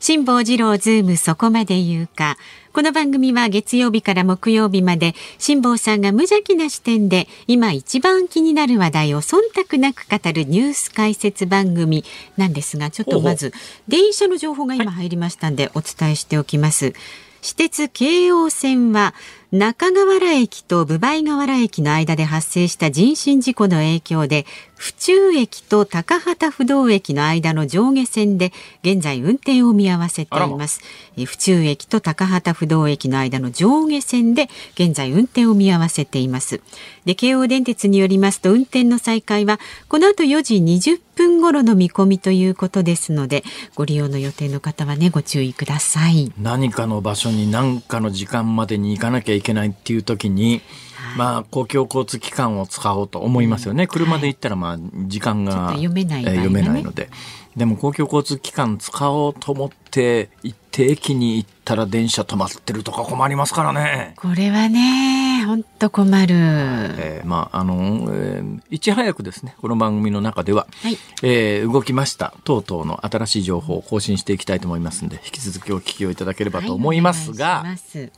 辛坊治郎ズームそこまで言うか。この番組は月曜日から木曜日まで辛坊さんが無邪気な視点で今一番気になる話題を忖度なく語るニュース解説番組なんですがちょっとまず電車の情報が今入りましたんでお伝えしておきます。私鉄京王線は中河原駅と分倍河原駅の間で発生した人身事故の影響で府中駅と高畑不動駅の間の上下線で現在運転を見合わせています。え府中駅と高畑不動駅の間の上下線で現在運転を見合わせています。で京王電鉄によりますと運転の再開はこの後4時20分頃の見込みということですのでご利用の予定の方はねご注意ください。何かの場所に何かの時間までに行かなきゃいけないっていう時に、まあ、公共交通機関を使おうと思いますよね。車で行ったら、まあ、時間が、ちょっと読めないね読めないので。でも公共交通機関使おうと思って、一定駅に行ったら電車止まってるとか困りますからね。これはね、本当困る。えーまああの、えーいち早くですねこの番組の中では、はいえー動きました等々の新しい情報を更新していきたいと思いますので引き続きお聞きをいただければと思いますが、はい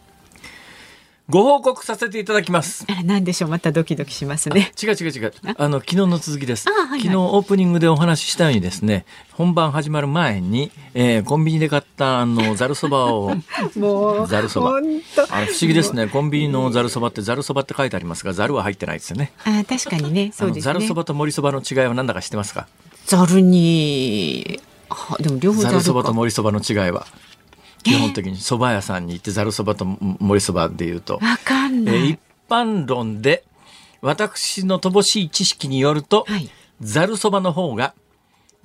ご報告させていただきます。あら、なんでしょう、またドキドキしますね。違う違う違う。あ？の、昨日の続きです。あはいはい昨日オープニングでお話ししたようにですね、本番始まる前に、えーコンビニで買った、あの、ざるそばを、もざるそば。あの不思議ですね。コンビニのざるそばってざるそばって書いてありますが、ざるは入ってないですよね。あ、確かにね、あそうですね。のざるそばと盛りそばの違いは何だか知ってますか？ざるに、あ、でも両方ざ。るそばと盛りそばの違いは基本的に蕎麦屋さんに行ってざるそばと盛りそばでいうと、わかんない。えー一般論で私の乏しい知識によると、はい。ざるそばの方が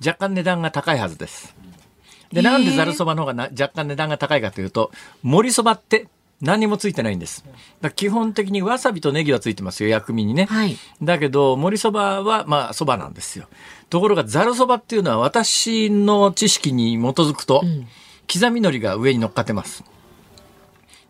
若干値段が高いはずです。で、なんでざるそばの方がな若干値段が高いかというと、盛りそばって何にもついてないんです。基本的にわさびとネギはついてますよ、薬味にね。はい。だけど、盛りそばは、まあ、そばなんですよ。ところが、ざるそばっていうのは私の知識に基づくと、ん刻み海苔が上に乗っかってます。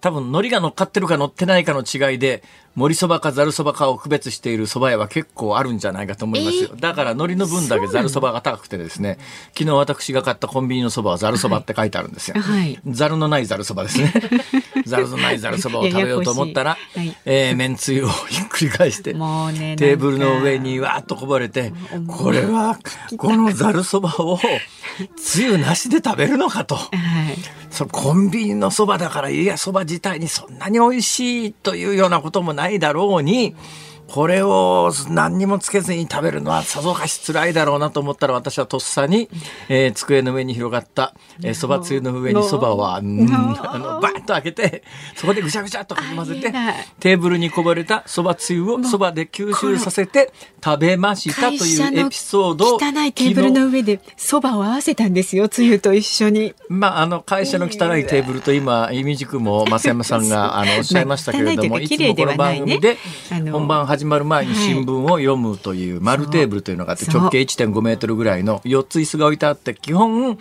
多分、海苔が乗っかってるか乗ってないかの違いで、盛りそばかざるそばかを区別している蕎麦屋は結構あるんじゃないかと思いますよ。だから、海苔の分だけざるそばが高くてですね、昨日私が買ったコンビニのそばはざるそばって書いてあるんですよ。はい。ざるのないざるそばですね。ざるのないざるそばを食べようと思ったら、やえー、めんつゆをひっくり返して、もうね、テーブルの上にわーっとこぼれてこれは、このざるそばを、つゆなしで食べるのかと。はい。そのコンビニのそばだから、いや、そば自体にそんなに美味しいというようなこともないだろうに、これを何にもつけずに食べるのはさぞかし辛いだろうなと思ったら私はとっさに、えー机の上に広がったえーそば、つゆの上にそばは、うんあのバーッと開けてそこでぐしゃぐしゃっとかき混ぜてテーブルにこぼれたそばつゆをそばで吸収させて食べましたというエピソードを汚いテーブルの上で蕎麦を合わせたんですよ、つゆと一緒に。まあ、あの会社の汚いテーブルと今、意味軸も増山さんがあのおっしゃいましたけれども、いいつもこの番組で本番始まる前に新聞を読むという丸テーブルというのがあって、直径1.5メートルぐらいの4つ椅子が置いてあって、基本、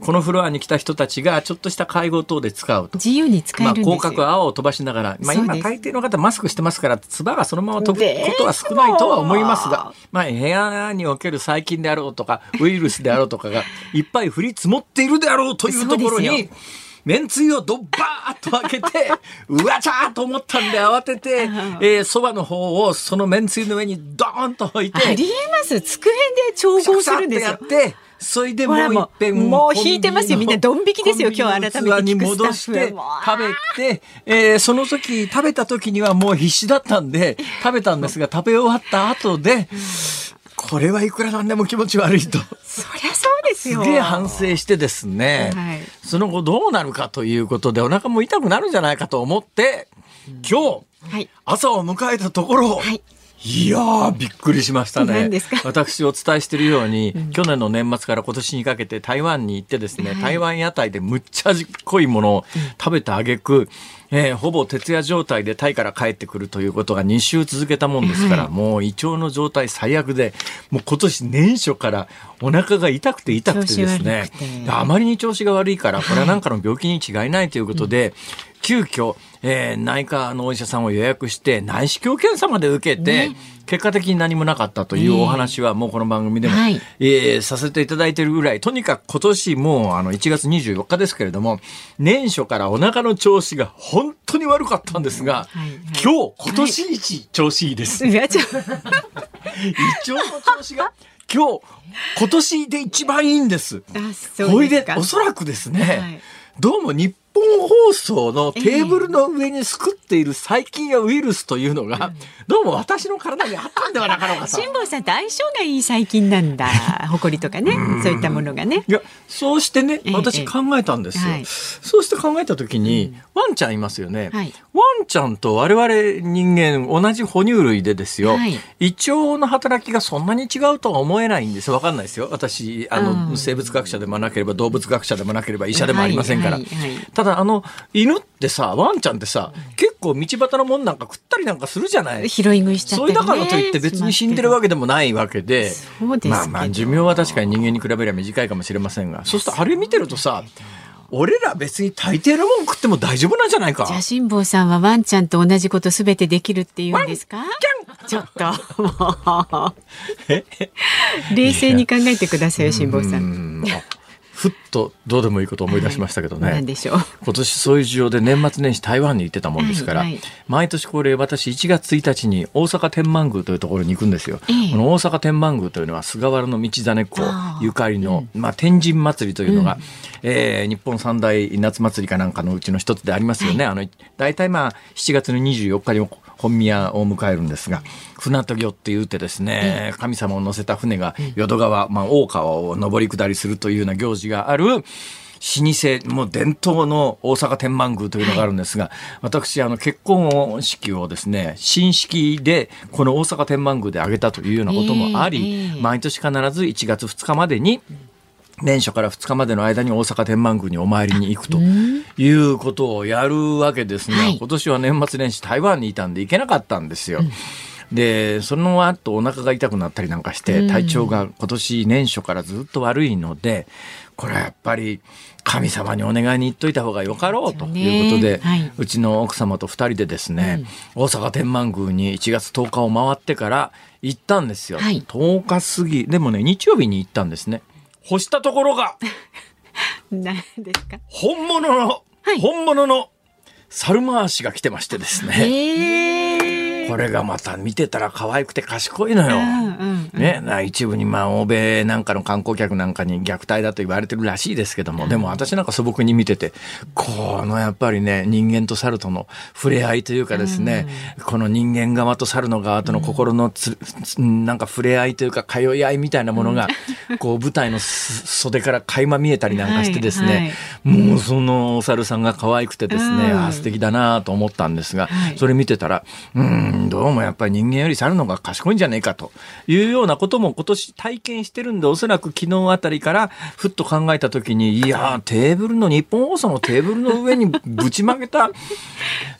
このフロアに来た人たちがちょっとした会合等で使うと。自由に使えまあ、るんですよ。広角青を飛ばしながら、まあ、今大抵の方マスクしてますから、唾がそのまま飛ぶことは少ないとは思いますが、まあ、部屋における細菌であろうとか、ウイルスであろうとかがいっぱい降り積もっているであろうというところにめんつゆをドッバーッと開けて、うわちゃーと思ったんで慌てて、えー、そばの方をそのめんつゆの上にドーンと置いて、ありえます。机で調合するんですよ。やって、それでもう一遍もう引いてますよ。みんなドン引きですよ今日改めてに戻して食べて、えーその時食べた時にはもう必死だったんで食べたんですが食べ終わった後でこれはいくらなんでも気持ち悪いと。そりゃそうですよ。すげえ反省してですね、はい。その後どうなるかということでお腹も痛くなるんじゃないかと思って今日はい。朝を迎えたところ、はい。いやーびっくりしましたね。私お伝えしているように、去年の年末から今年にかけて台湾に行ってですね、はい。台湾屋台でむっちゃ濃いものを食べた挙句、えーほぼ徹夜状態でタイから帰ってくるということが2週続けたもんですから、はい。もう胃腸の状態最悪でもう今年年初からお腹が痛くて痛くてですね。あまりに調子が悪いから これは何かの病気に違いないということで、急遽、えー内科のお医者さんを予約して内視鏡検査まで受けて、ね。結果的に何もなかったというお話はもうこの番組でも、はい。えーさせていただいているぐらいとにかく今年もうあの1月24日ですけれども年初からお腹の調子が本当に悪かったんですが、はいはい。今日今年一調子いいです。胃腸 の調子が今日今年で一番いいんです。あそほいうですかでおそらくですね、はいどうも日本放送のテーブルの上にすくっている細菌やウイルスというのが、どうも私の体にあったんではなかろうかと。辛坊さんと相性がいい細菌なんだ。ほこりとかね、そういったものがね。いやそうしてねええ私考えたんですよ、はい。そうして考えた時に、ワンちゃんいますよね、はい。ワンちゃんと我々人間同じ哺乳類でですよ、はい。胃腸の働きがそんなに違うとは思えないんです。わかんないですよ。私あの、うん。生物学者でもなければ動物学者でもなければ医者でもありませんから、ただあの犬ってさワンちゃんってさ結構道端のもんなんか食ったりなんかするじゃない？拾い食いしちゃったり、ね。それだからといって別に死んでるわけでもないわけで。そうですけど。まあまあ寿命は確かに人間に比べれば短いかもしれませんが、そうするとあれ見てるとさ、俺ら別に大抵のもん食っても大丈夫なんじゃないか？じゃあ辛坊さんはワンちゃんと同じことすべてできるっていうんですか？ちょっと。もう 冷静に考えてくださいよ辛坊さ。うんふっとどうでもいいことを思い出しましたけどね。なんでしょう。今年そういう事情で年末年始台湾に行ってたもんですから、はいはい毎年これ私1月1日に大阪天満宮というところに行くんですよ。ええこの大阪天満宮というのは菅原道真公ゆかりの、まあ、天神祭りというのが、えー日本三大夏祭りかなんかのうちの一つでありますよね。あの大体まあ7月の24日に本宮を迎えるんですが船渡御って言ってですね、神様を乗せた船が淀川、まあ、大川を上り下りするというような行事がある老舗、もう伝統の大阪天満宮というのがあるんですが、私、あの、結婚式をですね、新式で、この大阪天満宮で挙げたというようなこともあり、ええええ。毎年必ず1月2日までに、年初から2日までの間に大阪天満宮にお参りに行くということをやるわけですが、はい。今年は年末年始台湾にいたんで行けなかったんですよ。でその後お腹が痛くなったりなんかして体調が今年年初からずっと悪いのでこれはやっぱり神様にお願いに行っといた方がよかろうということで、はい。うちの奥様と2人でですね、大阪天満宮に1月10日を回ってから行ったんですよ。はい。10日過ぎでもね日曜日に行ったんですね。干したところが 何ですか？本物の、はい本物の猿回しが来てましてですね。ええこれがまた見てたら可愛くて賢いのよ。ね、な一部にまあ欧米なんかの観光客なんかに虐待だと言われてるらしいですけども、でも私なんか素朴に見ててこのやっぱりね人間と猿との触れ合いというかですね、この人間側と猿の側との心のつ、つなんか触れ合いというか通い合いみたいなものが、こう舞台のす袖から垣間見えたりなんかしてですね、もうそのお猿さんが可愛くてですね、うん。あー素敵だなと思ったんですが、はい。それ見てたらうんどうもやっぱり人間より猿の方が賢いんじゃねえかというようなことも今年体験してるんでおそらく昨日あたりからふっと考えた時にいやーテーブルの日本放送のテーブルの上にぶちまけた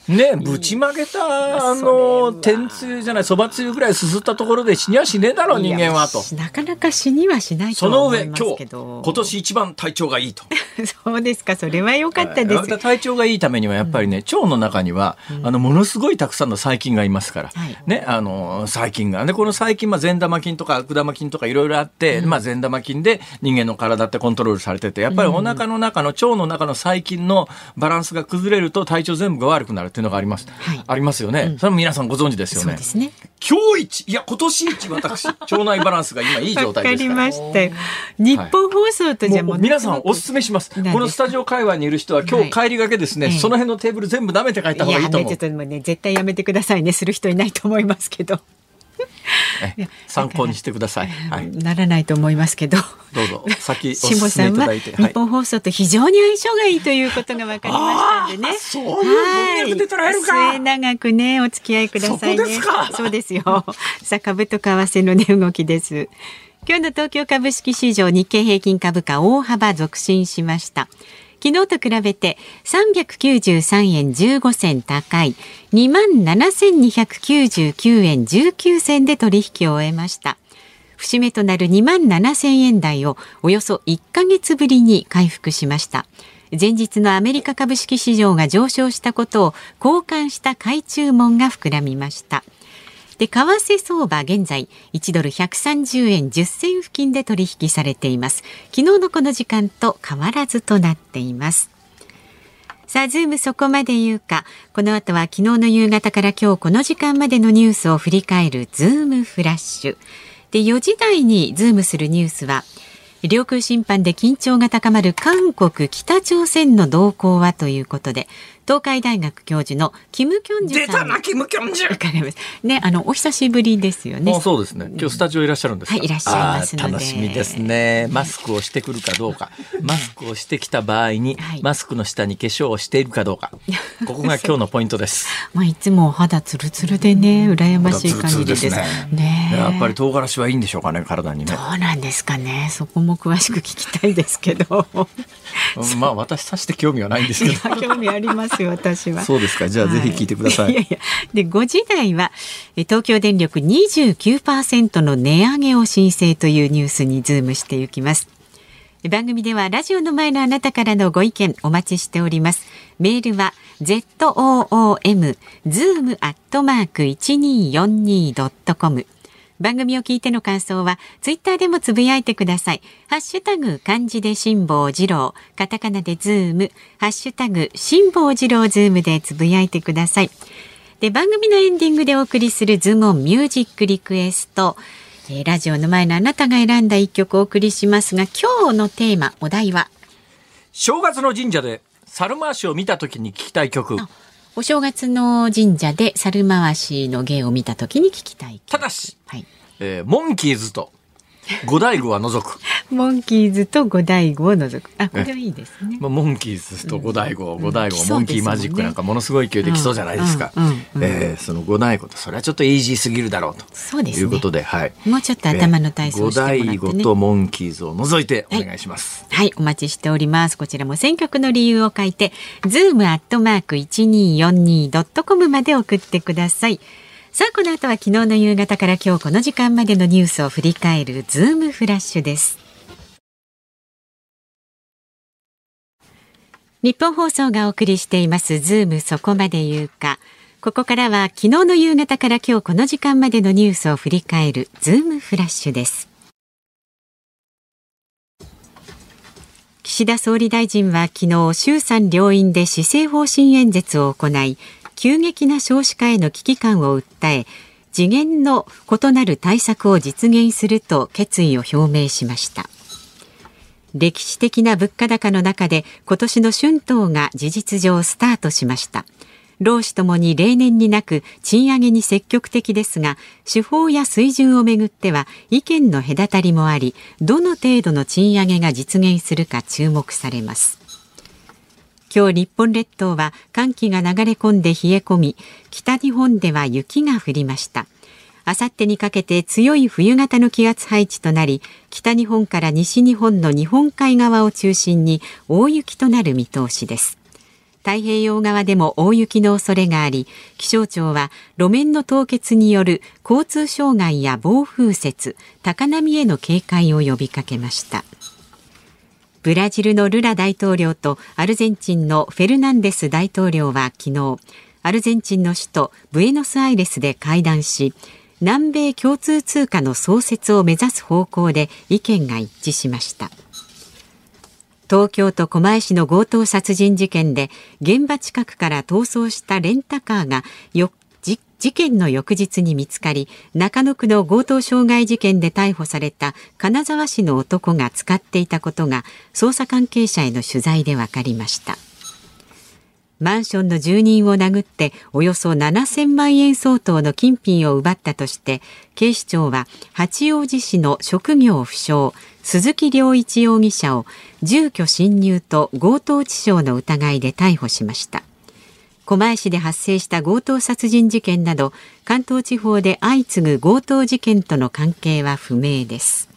ねぶちまけたあの天つゆじゃないそばつゆぐらいすすったところで死にはしねえだろ人間はと。なかなか死にはしないとそのは思います上今日けど。今年一番体調がいいと。そうですか。それは良かったです。体調がいいためにはやっぱりね、腸の中には、あのものすごいたくさんの細菌がいますから、はい。ねあの細菌が。ねこの細菌、まあ、善玉菌とか悪玉菌とかいろいろあって、まあ、善玉菌で人間の体ってコントロールされててやっぱりお腹の中の腸の中の細菌のバランスが崩れると体調全部が悪くなるっていうのがあります、はい。ありますよね、それも皆さんご存知ですよね。ね。今日一いや今年一私 腸内バランスが今いい状態ですました。よ。日本放送とじゃもう皆さんおすすめします。このスタジオ界隈にいる人は今日帰りがけですね、その辺のテーブル全部舐めて帰った方いやねがいいと思う。ちょっともうね絶対やめてくださいね。する人いないと思いますけど。参考にしてください。はい、ならないと思いますけど。どうぞ先お勧めいただいて。日本放送と非常に相性がいいということが分かりましたんでね。そういう文脈で捉えるか。末永くねお付き合いくださいね。そそうですよ。さあ株と為替の値動きです。今日の東京株式市場日経平均株価大幅続伸しました。昨日と比べて393円15銭高い2万7299円19銭で取引を終えました。節目となる2万7000円台をおよそ1ヶ月ぶりに回復しました。前日のアメリカ株式市場が上昇したことを好感した買い注文が膨らみました。で為替相場現在1ドル130円10銭付近で取引されています昨日のこの時間と変わらずとなっていますさあ、ズームそこまで言うか。この後は昨日の夕方から今日この時間までのニュースを振り返るズームフラッシュ。で、4時台にズームするニュースは、領空侵犯で緊張が高まる韓国、北朝鮮の動向はということで、東海大学教授のキムキョンジュさん。出たな、キムキョンジュ。ね、あの、お久しぶりですよね。そうですね。今日スタジオいらっしゃるんですはい、いらっしゃいます楽しみですね。マスクをしてくるかどうか。マスクをしてきた場合に、はい、マスクの下に化粧をしているかどうか。ここが今日のポイントです。まあ、いつも肌ツルツルでね、羨ましい感じです。ですねねやっぱり唐辛子はいいんでしょうかね、体にね。どうなんですかね。そこも詳しく聞きたいですけど。まあ、私さして興味はないんですけど。興味ありますよ、私は。そうですか。じゃあ、ぜひ聞いてください。いやいやで、5時台は、東京電力29%の値上げを申請というニュースにズームしていきます。番組ではラジオの前のあなたからのご意見お待ちしております。メールは zoom zoom アットマーク 1242.com 番組を聞いての感想はツイッターでもつぶやいてください。ハッシュタグ漢字で辛坊治郎、カタカナでズーム、ハッシュタグ辛坊治郎ズームでつぶやいてください。で、番組のエンディングでお送りするズームオンミュージックリクエスト。えー、ラジオの前のあなたが選んだ一曲お送りしますが、今日のテーマ、お題は？正月の神社で猿回しを見た時に聞きたい曲。お正月の神社で猿回しの芸を見た時に聞きたいただし、はい。えー、モンキーズと 五大悟は除く。モンキーズと五大悟を除く。あ、これはいいですね。まあ、モンキーズと五大悟、五大悟、モンキーマジックなんかものすごい勢いできそうじゃないですか。えその五大悟と、それはちょっとイージーすぎるだろうと。そうです、いうことで、はい。もうちょっと頭の体操五大悟とモンキーズを除いてお願いします。はい、お待ちしております。こちらも選曲の理由を書いて、ズームアットマーク一二四二ドットコムまで送ってください。さあこの後は昨日の夕方から今日この時間までのニュースを振り返るズームフラッシュです。ニッポン放送がお送りしていますズームそこまで言うか。ここからは昨日の夕方から今日この時間までのニュースを振り返るズームフラッシュです。岸田総理大臣は昨日衆参両院で施政方針演説を行い急激な少子化への危機感を訴え次元の異なる対策を実現すると決意を表明しました。歴史的な物価高の中で今年の春闘が事実上スタートしました。労使ともに例年になく賃上げに積極的ですが手法や水準をめぐっては意見の隔たりもありどの程度の賃上げが実現するか注目されます。今日日本列島は寒気が流れ込んで冷え込み北日本では雪が降りました。あさってにかけて強い冬型の気圧配置となり北日本から西日本の日本海側を中心に大雪となる見通しです。太平洋側でも大雪の恐れがあり気象庁は路面の凍結による交通障害や暴風雪高波への警戒を呼びかけました。ブラジルのルラ大統領とアルゼンチンのフェルナンデス大統領は昨日アルゼンチンの首都ブエノスアイレスで会談し南米共通通貨の創設を目指す方向で意見が一致しました。東京都狛江市の強盗殺人事件で現場近くから逃走したレンタカーが4事件の翌日に見つかり中野区の強盗傷害事件で逮捕された金沢市の男が使っていたことが捜査関係者への取材で分かりました。マンションの住人を殴っておよそ7000万円相当の金品を奪ったとして警視庁は八王子市の職業不詳鈴木良一容疑者を住居侵入と強盗致傷の疑いで逮捕しました。狛江市で発生した強盗殺人事件など関東地方で相次ぐ強盗事件との関係は不明です。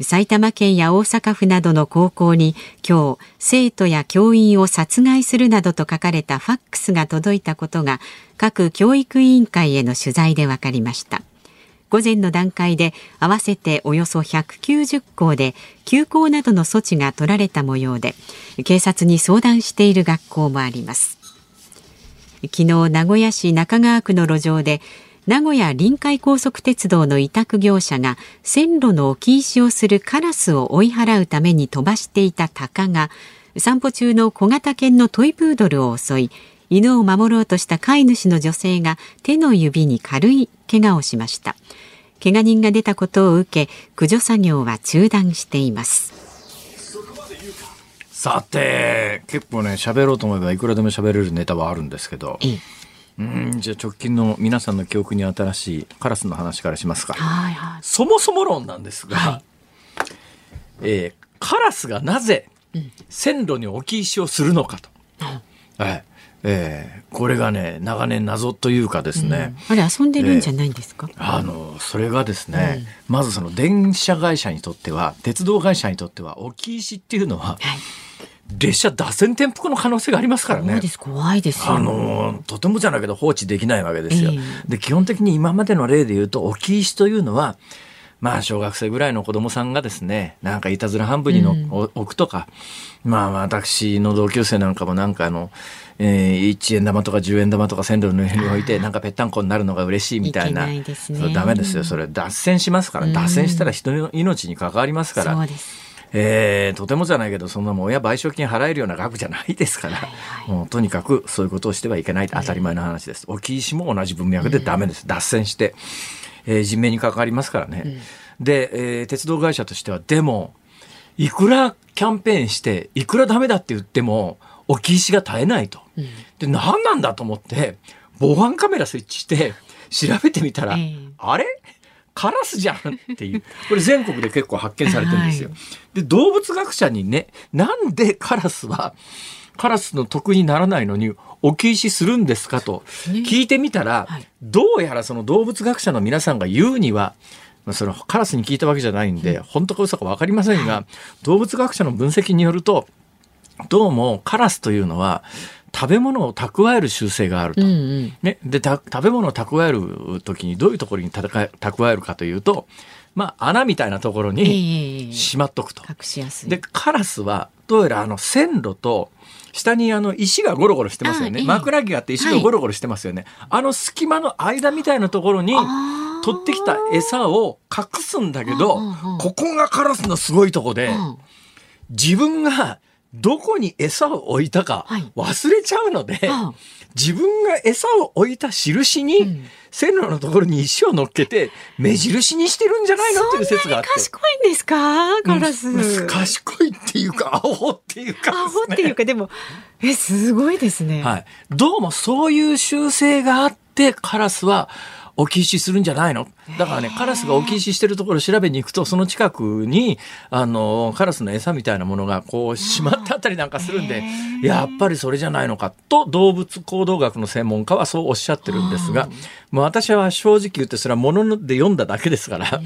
埼玉県や大阪府などの高校に今日生徒や教員を殺害するなどと書かれたファックスが届いたことが各教育委員会への取材で分かりました。午前の段階で合わせておよそ190校で休校などの措置が取られた模様で警察に相談している学校もあります。昨日名古屋市中川区の路上で名古屋臨海高速鉄道の委託業者が線路の置き石をするカラスを追い払うために飛ばしていた鷹が散歩中の小型犬のトイプードルを襲い犬を守ろうとした飼い主の女性が手の指に軽い怪我をしました。怪我人が出たことを受け駆除作業は中断しています。さて結構ね喋ろうと思えばいくらでも喋れるネタはあるんですけど、うんじゃあ直近の皆さんの記憶に新しいカラスの話からしますか。はいはい、そもそも論なんですが、はい。えーカラスがなぜ線路に置き石をするのかと。はい。えーこれがね長年謎というかですね、あれ遊んでるんじゃないんですか、あのそれがですね、まずその電車会社にとっては鉄道会社にとっては置き石っていうのははい列車脱線転覆の可能性がありますからね。怖いで。す怖いですよ。あのとてもじゃないけど放置できないわけですよ。えで基本的に今までの例で言うと置き石というのはまあ小学生ぐらいの子供さんがですねなんかいたずら半分にの、お置くとかまあ私の同級生なんかもなんかあの、えー、1円玉とか10円玉とか線路の上に置いてなんかぺったんこになるのが嬉しいみたいな。いけないですね。それダメですよ。それ脱線しますから、脱線したら人の命に関わりますから。そうですえーとてもじゃないけどそんなもん親賠償金払えるような額じゃないですから、もうとにかくそういうことをしてはいけない。当たり前の話です。置き石も同じ文脈でダメです。脱線して、えー人命に関わりますからね。で、えー鉄道会社としてはでもいくらキャンペーンしていくらダメだって言っても置き石が絶えないと。で何なんだと思って防犯カメラ設置して調べてみたら、ええ。あれ？カラスじゃんっていう。これ全国で結構発見されてるんですよ。で、動物学者にね、なんでカラスは、カラスの得にならないのに置き石するんですかと聞いてみたら、はい。どうやらその動物学者の皆さんが言うには、まあそのカラスに聞いたわけじゃないんで、本当か嘘か分かりませんが、動物学者の分析によると、どうもカラスというのは食べ物を蓄える習性があると。うんうん。ね、でた食べ物を蓄える時にどういうところに蓄えるかというと、まあ、穴みたいなところにええしまっとくと。隠しやすい。でカラスはどうやらあの線路と下にあの石がゴロゴロしてますよね、あええ。枕木があって石がゴロゴロしてますよね、あの隙間の間みたいなところに取ってきた餌を隠すんだけど、ここがカラスのすごいとこで、うん。自分がどこに餌を置いたかはい。忘れちゃうので、あ自分が餌を置いた印に、うん。線路のところに石を乗っけて目印にしてるんじゃないのっていう説があって。賢いんですか？カラス、うん。賢いっていうか、アホっていうかアホっていうかでもえすごいですね、はい。どうもそういう習性があって、カラスは置き石するんじゃないの？だからね、カラスが置き石してるところを調べに行くと、その近くに、あの、カラスの餌みたいなものがこう、しまってあったりなんかするんで、やっぱりそれじゃないのかと、動物行動学の専門家はそうおっしゃってるんですが、もう私は正直言って、それはもので読んだだけですから、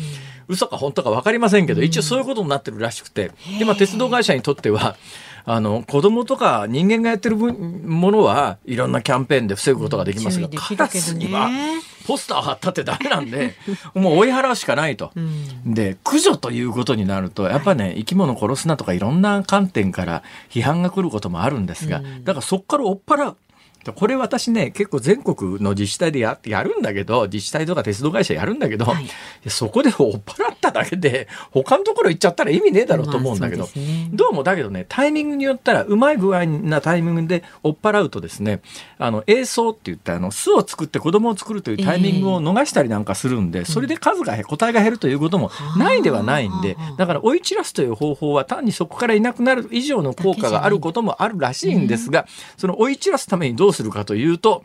嘘か本当か分かりませんけど、一応そういうことになってるらしくて、で、まあ、鉄道会社にとっては、あの、子供とか人間がやってる分ものはいろんなキャンペーンで防ぐことができますが、カラスにはポスター貼ったってダメなんで、もう追い払うしかないと。で、駆除ということになると、やっぱね、生き物殺すなとかいろんな観点から批判が来ることもあるんですが、だからそこから追っ払う。これ私ね結構全国の自治体でややるんだけど自治体とか鉄道会社やるんだけど、はい、そこで追っ払っただけで他のところ行っちゃったら意味ねえだろうと思うんだけど、まあね、どうもだけどねタイミングによったらうまい具合なタイミングで追っ払うとですねあの栄巣って言ったあの巣を作って子供を作るというタイミングを逃したりなんかするんで、えー、それで数が個体が減るということもないではないんで、だから追い散らすという方法は単にそこからいなくなる以上の効果があることもあるらしいんですが、その追い散らすためにどうするかというと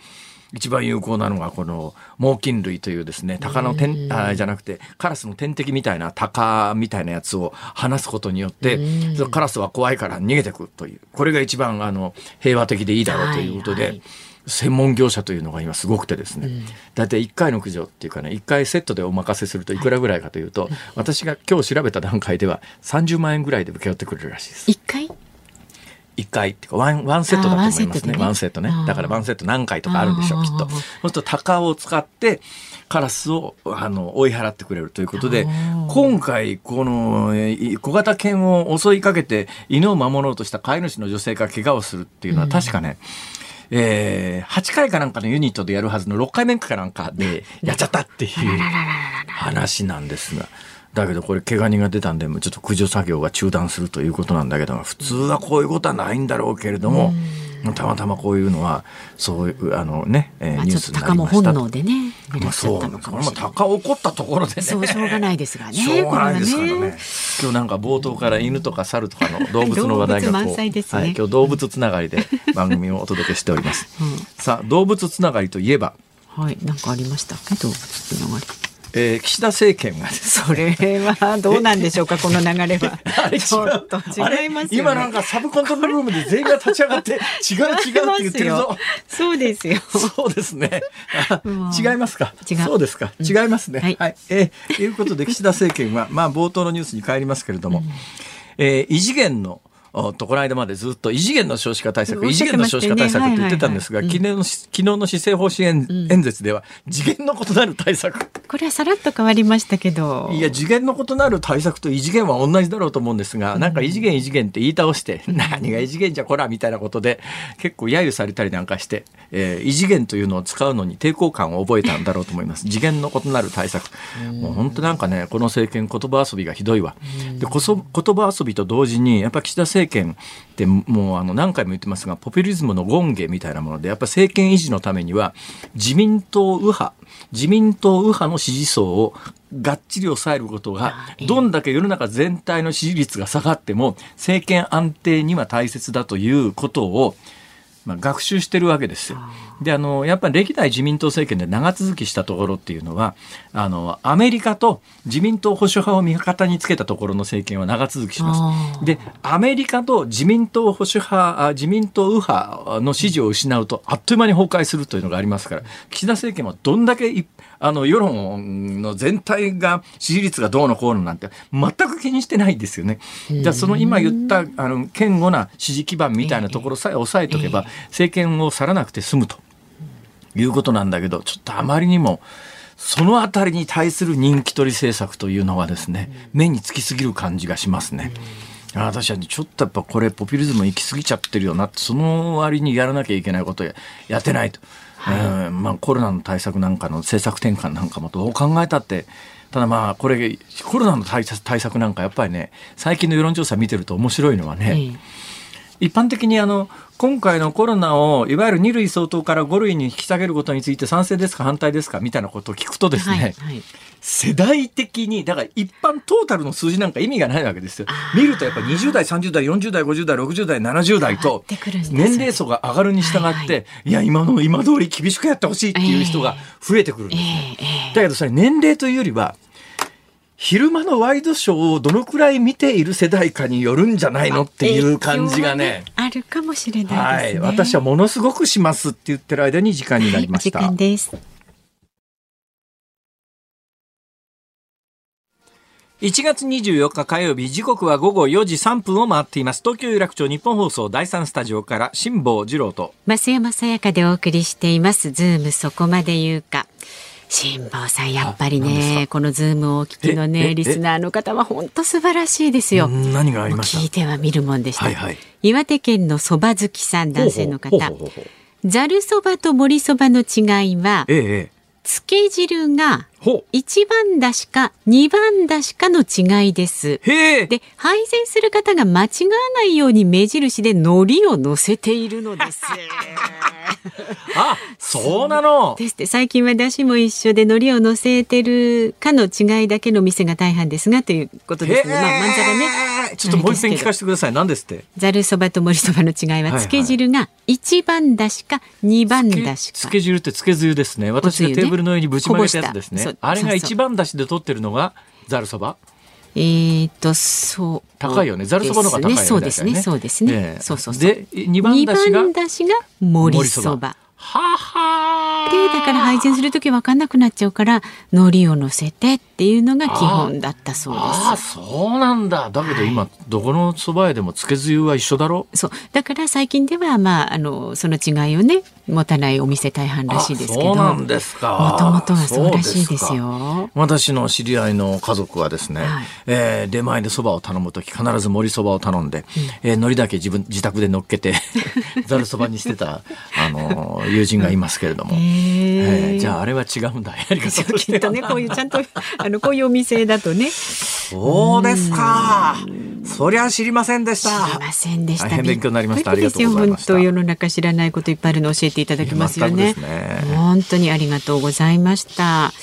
一番有効なのがこの猛禽類というですね鷹の天あじゃなくてカラスの天敵みたいな鷹みたいなやつを放すことによってカラスは怖いから逃げてくというこれが一番あの平和的でいいだろうということで。はいはい。専門業者というのが今すごくてですね、大体1回の駆除っていうかね1回セットでお任せするといくらぐらいかというと、私が今日調べた段階では30万円ぐらいで請け負ってくれるらしいです。1回？1回っていうかワンワンセットだと思いますね。ワンセットね。だからワンセット何回とかあるんでしょうきっと。そうすると鷹を使ってカラスをあの追い払ってくれるということで今回この小型犬を襲いかけて犬を守ろうとした飼い主の女性が怪我をするっていうのは確かね、うん、えー、8回かなんかのユニットでやるはずの6回目かなんかでやっちゃったっていう話なんですが。だけどこれ怪我人が出たんでちょっと駆除作業が中断するということなんだけど普通はこういうことはないんだろうけれども。たまたまこういうのはそういうあのね、えー、ニュースになりました。本能でねまあそうこれも高起こったところでね。そうしょうがないですがねしょうがないですからね、ね、今日なんか冒頭から犬とか猿とかの動物の話題がこう、ね、はい、今日動物つながりで 番組をお届けしております、うん、さあ動物つながりといえば。はいなんかありました動物つなが。りえー、岸田政権が、ね、それはどうなんでしょうかこの流れは。違います、ね、今なんかサブコントロールームで全員が立ち上がって違う違うって言ってるぞ。そうですよ。そうですね。違いますか？そうですか、違いますね、はい、はい、えー、ということで岸田政権はまあ冒頭のニュースに帰りますけれども、うん、えー、異次元のとこの間までずっと異次元の少子化対策、異次元の少子化対策って言ってたんですが、昨日の昨日の施政方針演,、演説では次元の異なる対策。これはさらっと変わりましたけど。いや次元の異なる対策と異次元は同じだろうと思うんですが、なんか異次元異次元って言い倒して、何が異次元じゃこらみたいなことで結構揶揄されたりなんかして、えー、異次元というのを使うのに抵抗感を覚えたんだろうと思います。次元の異なる対策。もう本当なんかねこの政権言葉遊びがひどいわ。でこそ言葉遊びと同時にやっぱ岸田政権ってもうあの何回も言ってますがポピュリズムの権下みたいなものでやっぱ政権維持のためには自民党右派自民党右派の支持層をがっちり抑えることがどんだけ世の中全体の支持率が下がっても政権安定には大切だということをまあ、学習してるわけですよ。であのやっぱり歴代自民党政権で長続きしたところっていうのはあのアメリカと自民党保守派を味方につけたところの政権は長続きします。でアメリカと自民党保守派自民党右派の支持を失うとあっという間に崩壊するというのがありますから岸田政権はどんだけ一あの世論の全体が支持率がどうのこうのなんて全く気にしてないですよね。じゃあその今言ったあの堅固な支持基盤みたいなところさえ抑えとけば政権を去らなくて済むということなんだけどちょっとあまりにも。そのあたりに対する人気取り政策というのはですね、目につきすぎる感じがしますね。私はちょっとやっぱこれポピュリズム行き過ぎちゃってるよなその割にやらなきゃいけないことややってないと。はい、まあ、コロナの対策なんかの政策転換なんかもどう考えたってただまあこれコロナの対策なんかやっぱりね最近の世論調査見てると面白いのはね、一般的にあの今回のコロナをいわゆる2類相当から5類に引き下げることについて賛成ですか反対ですかみたいなことを聞くとですね、はいはい、世代的にだから一般トータルの数字なんか意味がないわけですよ。見るとやっぱり20代30代40代50代60代70代と年齢層が上がるに従って、はいはい、いや今の今通り厳しくやってほしいっていう人が増えてくるんです、えー、だけどそれ年齢というよりは昼間のワイドショーをどのくらい見ている世代かによるんじゃないのっていう感じがね。あるかもしれないですね。はい。私はものすごくしますって言ってる間に時間になりました。はい、時間です。1月24日火曜日時刻は午後4時3分を回っています東京有楽町日本放送第3スタジオから辛坊治郎と増山さやかでお送りしていますズームそこまで言うか辛坊さんやっぱりねこのズームをお聞きのねリスナーの方は本当素晴らしいですよ。何がありまし聞いては見るもんでした、はいはい、岩手県のそば好きさん男性の方。ざるそばと盛りそばの違いは、ええ。つけ汁がほ一番だしか二番だしかの違いです。で配膳する方が間違わないように目印で海苔を乗せているのです。あそうなの。ですって。最近はだしも一緒で海苔を乗せてるかの違いだけの店が大半ですがということです。ね。まあまんざらね。ねちょっともう一遍聞かせてください。何ですって？ざるそばと盛りそばの違いは、はいつけ汁が一番だしか二番だしか。つけ汁ってつけつゆですね。私がテーブルの上にぶちまけたやつですねあれが一番だしで取ってるのがざるそば？えー、とそう。高いよね。ざるそばの方が高いよねそうですね。そうですね、ええ。そうそうそう。で二番だしが二番だしが盛りそば。ははでだから配膳する時分かんなくなっちゃうから海苔を乗せてっていうのが基本だったそうああですそうなんだ。だけど今、どこの蕎麦屋でもつけつゆは一緒だろ？そう。だから最近ではまああのその違いをね持たないお店大半らしいですけど。あそうなんですか。もともとはそうらしいですそうよ私の知り合いの家族はですね、はい。えー出前でそばを頼む時必ず盛りそばを頼んで、えー海苔だけ自分自宅で乗っけて ざるそばにしてた、あのー友人がいますけれども、へええー。じゃああれは違うんだ。やり方きっとねこういうちゃんと あのこういうお店だとね。そうですか。そりゃ知りませんでし知りたませんでした。勉強になりました。ありがとうございました。本当世の中知らないこといっぱいあるの教えていただきますよね。ね。本当にありがとうございました。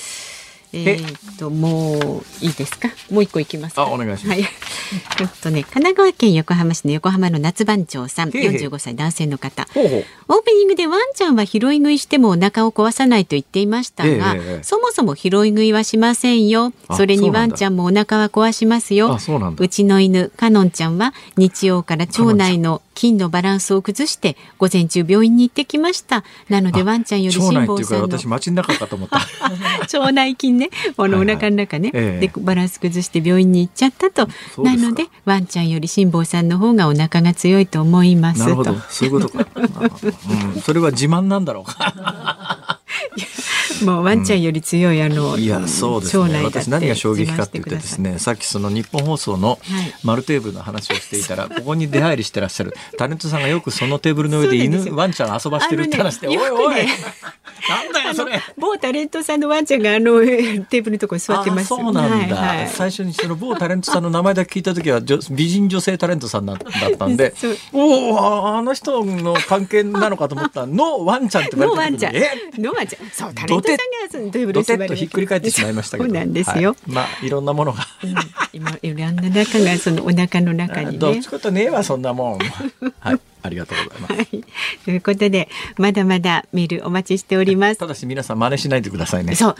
えーっともういいですか？もう一個いきますか？あお願いしますはい。えっとね神奈川県横浜市の横浜の夏番長さん、へいへい45歳男性の方。オープニングでワンちゃんは拾い食いしてもお腹を壊さないと言っていましたが、そもそも拾い食いはしませんよ。あそれにワンちゃんもお腹は壊しますよ。あそうなんだうちの犬カノンちゃんは日曜から腸内の菌のバランスを崩して午前中病院に行ってきました。なのでワンちゃんより辛っていうか坊さんの私街の中かと思った 腸内菌ね、あのおはいはい。腹の中ね、ええ。でバランス崩して病院に行っちゃったと。なのでワンちゃんより辛坊さんの方がお腹が強いと思いますと。なるほど。そういうことか、うん、それは自慢なんだろうか もうワンちゃんより強い、あのいやそうですね。私何が衝撃かって言ってですねさっきそのニッポン放送のはい。丸テーブルの話をしていたら、ここに出入りしてらっしゃるタレントさんがよくそのテーブルの上で犬ワンちゃん遊ばしてるって話で、ねおいおい、ね なんだよそれ。某タレントさんのワンちゃんがあのテーブルのところに座ってます。あそうなんだ、はいはい。最初にその某タレントさんの名前だけ聞いた時は女美人女性タレントさんだだったんで おおああの人の関係なのかと思ったらのワンちゃんって言われのワンちゃん。た時にえ？のワンちゃん。そう、タレントさんがそのテーブルドに座るテッとひっくり返ってしまいましたけど。そうなんですよ。はい。まあいろんなものが。うん。今いろんな中がそのお腹の中にね。どっち。ことねえわそんなもん。はい。ありがとうございます。はい。ということでまだまだメールお待ちしております。た。だし皆さん真似しないでくださいね。そう。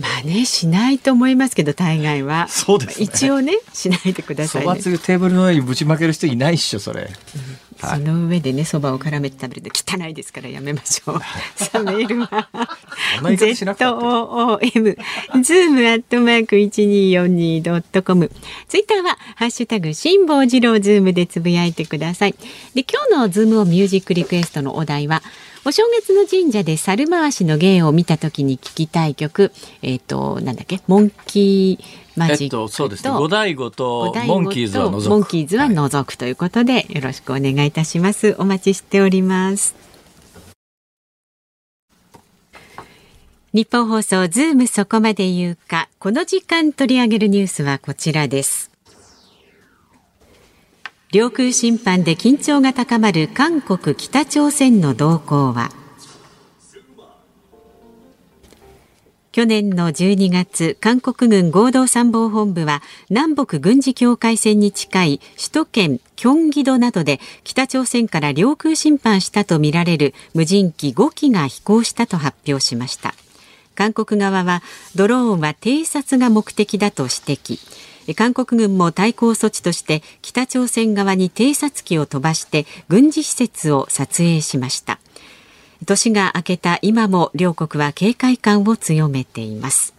真似しないと思いますけど大概は。そうですね。一応ねしないでくださいね。そばつゆテーブルの上にぶちまける人いないっしょそれ、はい。その上でねそばを絡めて食べると汚いですからやめましょう。さあメールは。そんな言い方しなくたって ZOOM ズームアットマーク一二四二ドットコム。ツイッターはハッシュタグ辛坊治郎ズームでつぶやいてください。で今日のズームをミュージックリクエストのお題はお正月の神社で猿回しの芸を見た時に聞きたい曲えっ、となんだっけ？モンキーマジックと、えっとそうですね五醍醐と五醍醐モンキーズは除くモンキーズは除くということで、よろしくお願いいたします。お待ちしております。ニッポン放送ズームそこまで言うか、この時間取り上げるニュースはこちらです。領空侵犯で緊張が高まる韓国北朝鮮の動向は？去年の12月韓国軍合同参謀本部は南北軍事境界線に近い首都圏キョンギドなどで北朝鮮から領空侵犯したとみられる無人機5機が飛行したと発表しました。韓国側はドローンは偵察が目的だと指摘。韓国軍も対抗措置として北朝鮮側に偵察機を飛ばして軍事施設を撮影しました。年が明けた今も両国は警戒感を強めています。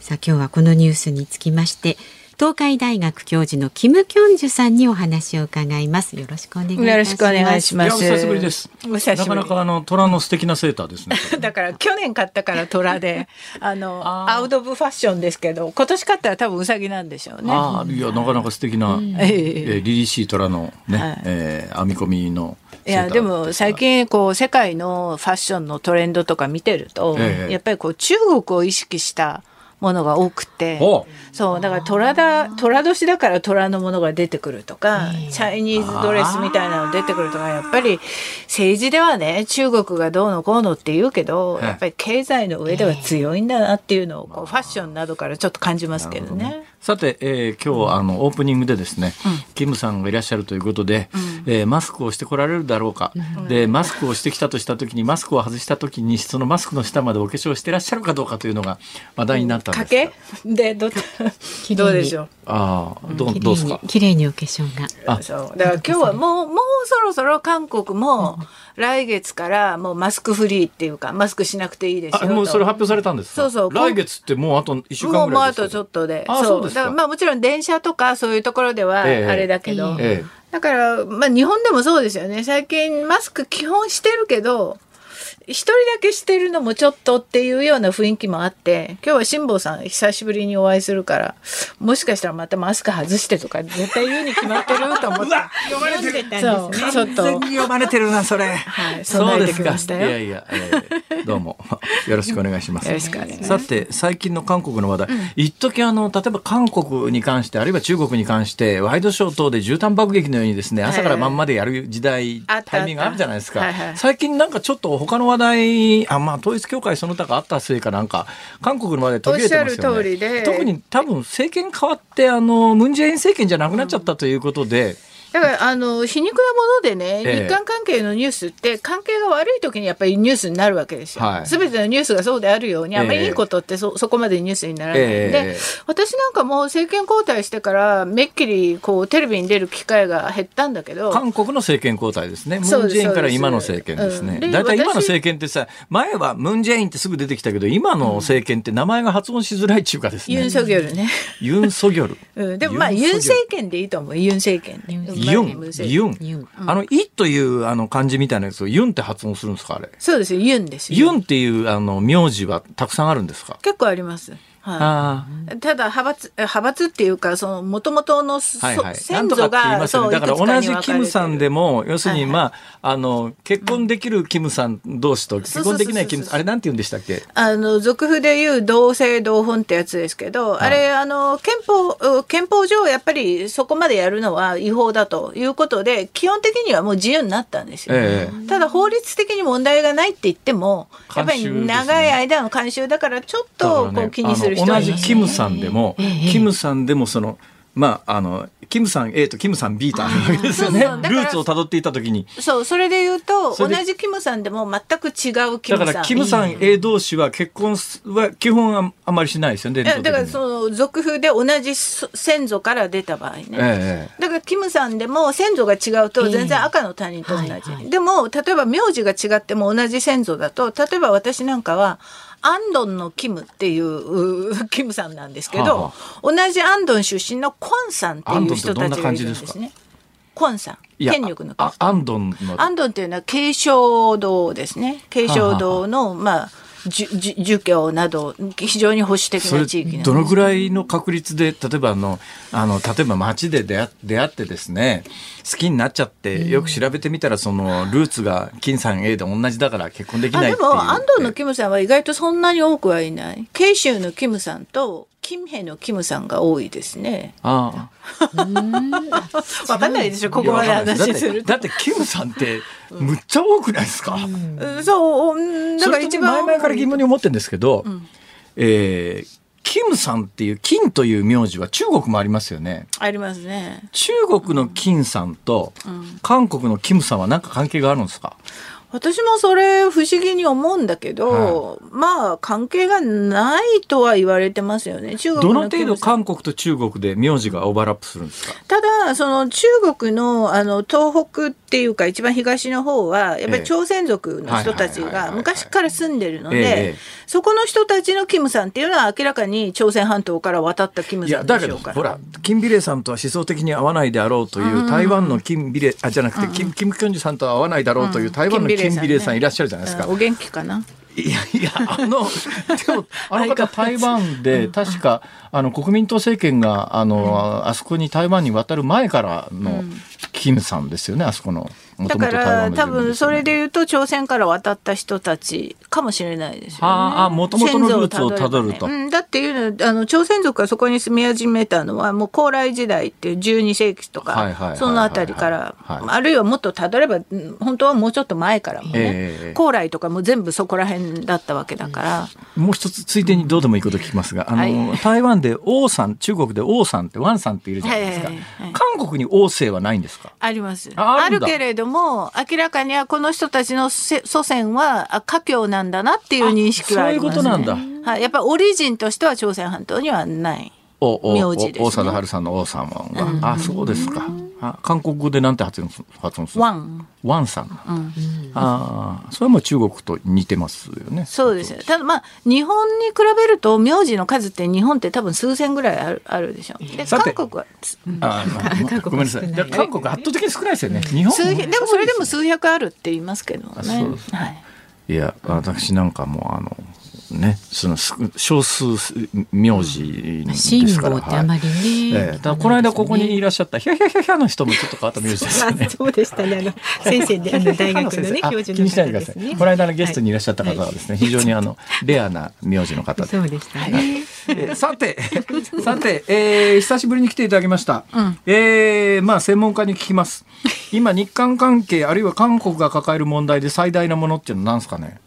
さあ今日はこのニュースにつきまして東海大学教授のキム・キョンジュさんにお話を伺います。よろしくお願いします。よろしくお願いします。いやお久しぶりです。お久しぶり。なかなかあの虎の素敵なセーターですね。だから去年買ったから虎で あのアウト・オブ・ファッションですけど今年買ったら多分ウサギなんでしょうね。ああいやなかなか素敵な、えええー。凛々しい虎のね、はい。えー編み込みのいやでも最近こう世界のファッションのトレンドとか見てると、ええ。やっぱりこう中国を意識したものが多くて。お。そうだから虎だ虎年だから虎のものが出てくるとか、チャイニーズドレスみたいなの出てくるとかやっぱり政治ではね中国がどうのこうのって言うけど、ええ。やっぱり経済の上では強いんだなっていうのをこうファッションなどからちょっと感じますけどね。さて、えー今日あのオープニングでですね、キムさんがいらっしゃるということで、えーマスクをしてこられるだろうか、でマスクをしてきたとした時にマスクを外した時にそのマスクの下までお化粧してらっしゃるかどうかというのが話題になったんです賭け？でどに どうでしょう？ああどうどうですか？に綺麗にお化粧が。あ。そう。だから今日はもうもうそろそろ韓国も来月からもうマスクフリーっていうかマスクしなくていいですよもうそれ発表されたんですか？そうそう。来月ってもうあと1週間もうあぐらいですか？とちょっとで。あそう。ですか。まあもちろん電車とかそういうところではあええれだけど、ええ。だからまあ日本でもそうですよね。最近マスク基本してるけど一人だけしてるのもちょっとっていうような雰囲気もあって今日は辛坊さん久しぶりにお会いするからもしかしたらまたマスク外してとか絶対言うに決まってると思って。読まれてる。そうちょっと。完全に読まれてるなそれ、はいそう備えてですかきましたよ。いやいや、えーどうも。よろしくお願いします。よろしくお願いします。さて最近の韓国の話題、一時あの例えば韓国に関してあるいは中国に関してワイドショー等で絨毯爆撃のようにですね朝から晩までやる時代、タイミングあるじゃないですか、はいはい。最近なんかちょっと他の話題あまあ統一教会その他があったせいかなんか韓国の話題途切れてますよね。で。特に多分政権変わってあのムン・ジェイン政権じゃなくなっちゃったということで、だからあの皮肉なものでね、ええ日韓関係のニュースって関係が悪い時にやっぱりニュースになるわけですよ。はいすべてのニュースがそうであるように、あんまりいいことってそそこまでニュースにならないんで、ええ私なんかもう政権交代してからめっきりこうテレビに出る機会が減ったんだけど。韓国の政権交代ですね。ムン・ジェインから今の政権ですねそうですうん。だいたい今の私政権ってさ、前はムン・ジェインってすぐ出てきたけど、今の政権って名前が発音しづらいっていうかですね。ユン・ソギョルね。ユン・ソギョル。うん、でもまあユン政権でいいと思う。ユン政権で。ユン。ユンあの、イというあの漢字みたいなやつをユンって発音するんですか、あれ？そうですよ。ユンですよ。ユンっていうあの名字はたくさんあるんですか？結構あります。はい。あただ派閥派閥っていうかその元々のそ、あ。はいはい。先祖が。だから同じキムさんでも、要するにまあ、あの、結婚できるキムさん同士と結婚できないキムあれなんて言うんでしたっけ？あの俗譜でいう同姓同本ってやつですけど、あれあの憲法憲法上やっぱりそこまでやるのは違法だということで基本的にはもう自由になったんですよ。ええただ法律的に問題がないって言ってもやっぱり長い間の慣習だからちょっとこう気にする人あの同じキムさんでも、キムさんでもそのまああのキムさん A とキムさん B とあるわけですよね。そうそうルーツをたどっていった時に。そうそれで言うと同じキムさんでも全く違うキだかムさん。らキムさん A 同士は結婚は基本ああまりしないですよねだからのその俗譜で同じ先祖から出た場合ね、ええだからキムさんでも先祖が違うと全然赤の他人と同じ、はいはい。でも例えば名字が違っても同じ先祖だと例えば私なんかはアンドンのキムっていうう キムさんなんですけど、はあは同じアンドン出身のコンさんっていう人たちがいるんでですね。コンさん。権力のアンドンの。アンドンっていうのは慶尚堂ですね。慶尚堂のまあ儒儒儒教など非常に保守的な地域なんですどのぐらいの確率で例えばあのあの例えば街で出会出会ってですね好きになっちゃってよく調べてみたらそのルーツが金さん A で同じだから結婚できあでないっていう。も安藤のキムさんは意外とそんなに多くはいない。慶州のキムさんと金平のキムさんが多いですね。あわかんないでしょあここまでいやわかんない。話すると。だってだってキムさんってむっちゃ多くないですか、うん。そううん。だから一番前々から疑問に思ってるんですけど、えーキムさんっていう金という名字は中国もありますよね。ありますね。中国の金さんと韓国のキムさんは何か関係があるんですか、私もそれ不思議に思うんだけど、まあ関係がないとは言われてますよね。中国のどの程度韓国と中国で名字がオーバーラップするんですか？ただその中国のあの東北っていうか一番東の方はやっぱり朝鮮族の人たちがはいはいはいはいはい。昔から住んでるのええ。でそこの人たちのキムさんっていうのは明らかに朝鮮半島から渡ったキムさんでしょうから。ら金美玲さんとは思想的に合わないであろうという台湾の金美玲あじゃなくて金金慶珠さんとは合わないだろうという台湾の金美玲さんいらっしゃるじゃないですか。うん。お元気かな？いやいやあの でもあの方台湾で確かあの国民党政権があのあそこに台湾に渡る前からのキムさんですよねあそこのだから多分それで言うと朝鮮から渡った人たちかもしれないですよね。ああ元々のルーツをたどると。うん、だっていうのあの朝鮮族がそこに住み始めたのはもう高麗時代っていう12世紀とはいはいはいはいかそのあたりからはい。あるいはもっとたどればうん本当はもうちょっと前からもね、ええ高麗とかも全部そこら辺だったわけだから、もう一つついでにどうでもいいこと聞きますがあの、はい。台湾で王さん中国で王さんってワンさんっているじゃないですか、はいはいはいはい。韓国に王姓はないんですか？あります。あるけれども明らかにはこの人たちのせ祖先はあ華僑なんだなっていう認識はあります、ね、あそういうことなんはい、やっぱりオリジンとしては朝鮮半島にはない名字ですね。お王貞治さんの王さん。は、あそうですかあ韓国語でなんて発音す発音する？ワン。ワンさん、ああそれも中国と似てますよね。そうですよ。ただまあ日本に比べると名字の数って日本って多分数千ぐらいあるあるでしょ。で韓国はつあまあ韓国ごめんなさい。韓国圧倒的に少ないですよね。日本でもそれでも数百あるって言いますけどあねそうですはい。いや私なんかもあのねそのす少数名字です辛から、抱ってあまりね。ええ、ただこの間ここにいらっしゃったヒャヒャヒャヒャの人もちょっと変わった名字ですよね。そうでしたね。あの先生であの大学のね あ教授の方ですね。この間のゲストにいらっしゃった方はですね、非常にあのレアな名字の方で。そうでしたね。えーさて、さて、えー久しぶりに来ていただきました。えーまあ専門家に聞きます。今日韓関係あるいは韓国が抱える問題で最大なものっていうのは何ですかね？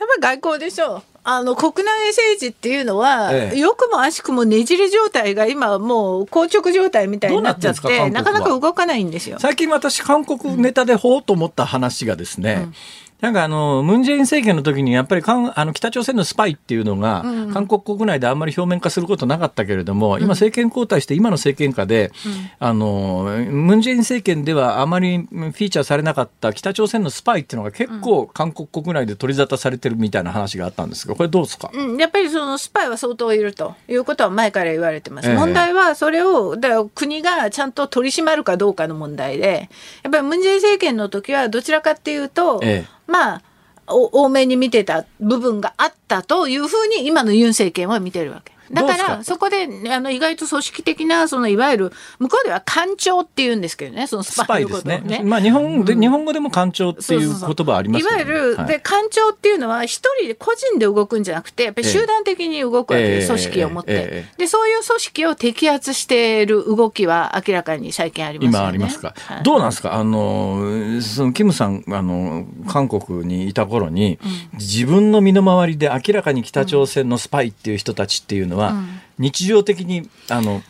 やっぱり外交でしょう。あの国内政治っていうのは、ええ良くも悪しくもねじれ状態が今もう硬直状態みたいになっちゃってなかなか動かないんですよ。最近私韓国ネタでほうと思った話がですね、なんかあの、ムンジェイン政権の時にやっぱり韓あの北朝鮮のスパイっていうのが、韓国国内であんまり表面化することなかったけれども、今政権交代して今の政権下で、あの、ムンジェイン政権ではあまりフィーチャーされなかった北朝鮮のスパイっていうのが結構韓国国内で取り沙汰されてるみたいな話があったんですが、これどうですか？うん、やっぱりそのスパイは相当いるということは前から言われてます。ええ。問題はそれをだ国がちゃんと取り締まるかどうかの問題で、やっぱりムン・ジェイン政権の時はどちらかっていうと、ええまあ多めに見てた部分があったというふうに今のユン政権は見てるわけ。だからそこであの意外と組織的なそのいわゆる向こうでは官庁って言うんですけどねそのススパイのことをね。ね。まあ日本で、日本語でも官庁っていう言葉ありますよね。いわゆる、はい。で官庁っていうのは一人で個人で動くんじゃなくてやっぱり集団的に動くわけです、ええ組織を持って、ええええでそういう組織を摘発している動きは明らかに最近ありますよね。今ありますか、はい。どうなんですか？あのそのキムさんあの韓国にいた頃に、自分の身の回りで明らかに北朝鮮のスパイっていう人たちっていうのは、日常的にあの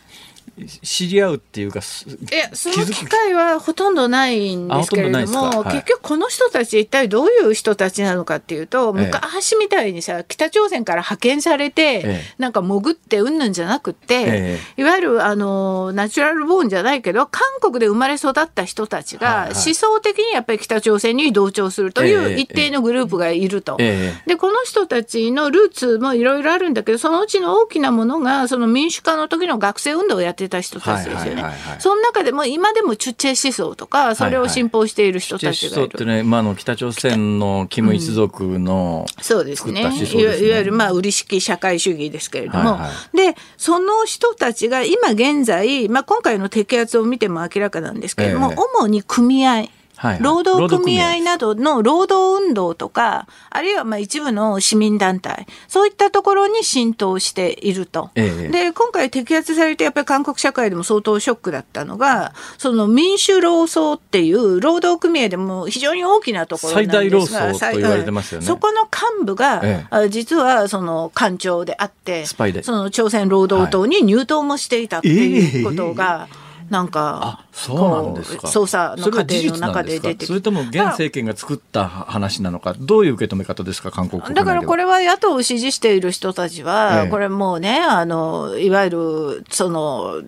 知り合うっていうかすいやその機会はほとんどないんですけれども、はい。結局この人たち一体どういう人たちなのかっていうと、ええ。昔みたいにさ北朝鮮から派遣されて、ええ。なんか潜ってうんぬんじゃなくって、えいわゆるあのナチュラルボーンじゃないけど韓国で生まれ育った人たちが思想的にやっぱり北朝鮮に同調するといえうえ一定のグループがいると。ええ。でこの人たちのルーツもいろいろあるんだけどそのうちの大きなものがその民主化の時の学生運動をやってた人たちですよね。はいはいはいはい。その中でも今でもチュチェ思想とかそれを信奉している人たちがいる。思想ってね、まあ、あの北朝鮮のキム一族の、そうですね。ね。いわゆるまあ売り式社会主義ですけれども、はいはでその人たちが今現在、まあ、今回の摘発を見ても明らかなんですけれども、ええ。主に組合はいはい。労働組合などの労働運動とかあるいはまあ一部の市民団体そういったところに浸透していると。ええ。で今回摘発されてやっぱり韓国社会でも相当ショックだったのがその民主労総っていう労働組合でも非常に大きなところなんですが最大労総と言われてますよね。そこの幹部が、ええ。あ実はその官庁であってスパイで。その朝鮮労働党に入党もしていたっていうことが、なんかそうなんですか。捜査の過程の中で出てそれとも現政権が作った話なのか、どういう受け止め方ですか、韓国だからこれは野党を支持している人たちは、ええ、これもうね、あの、いわゆる、その、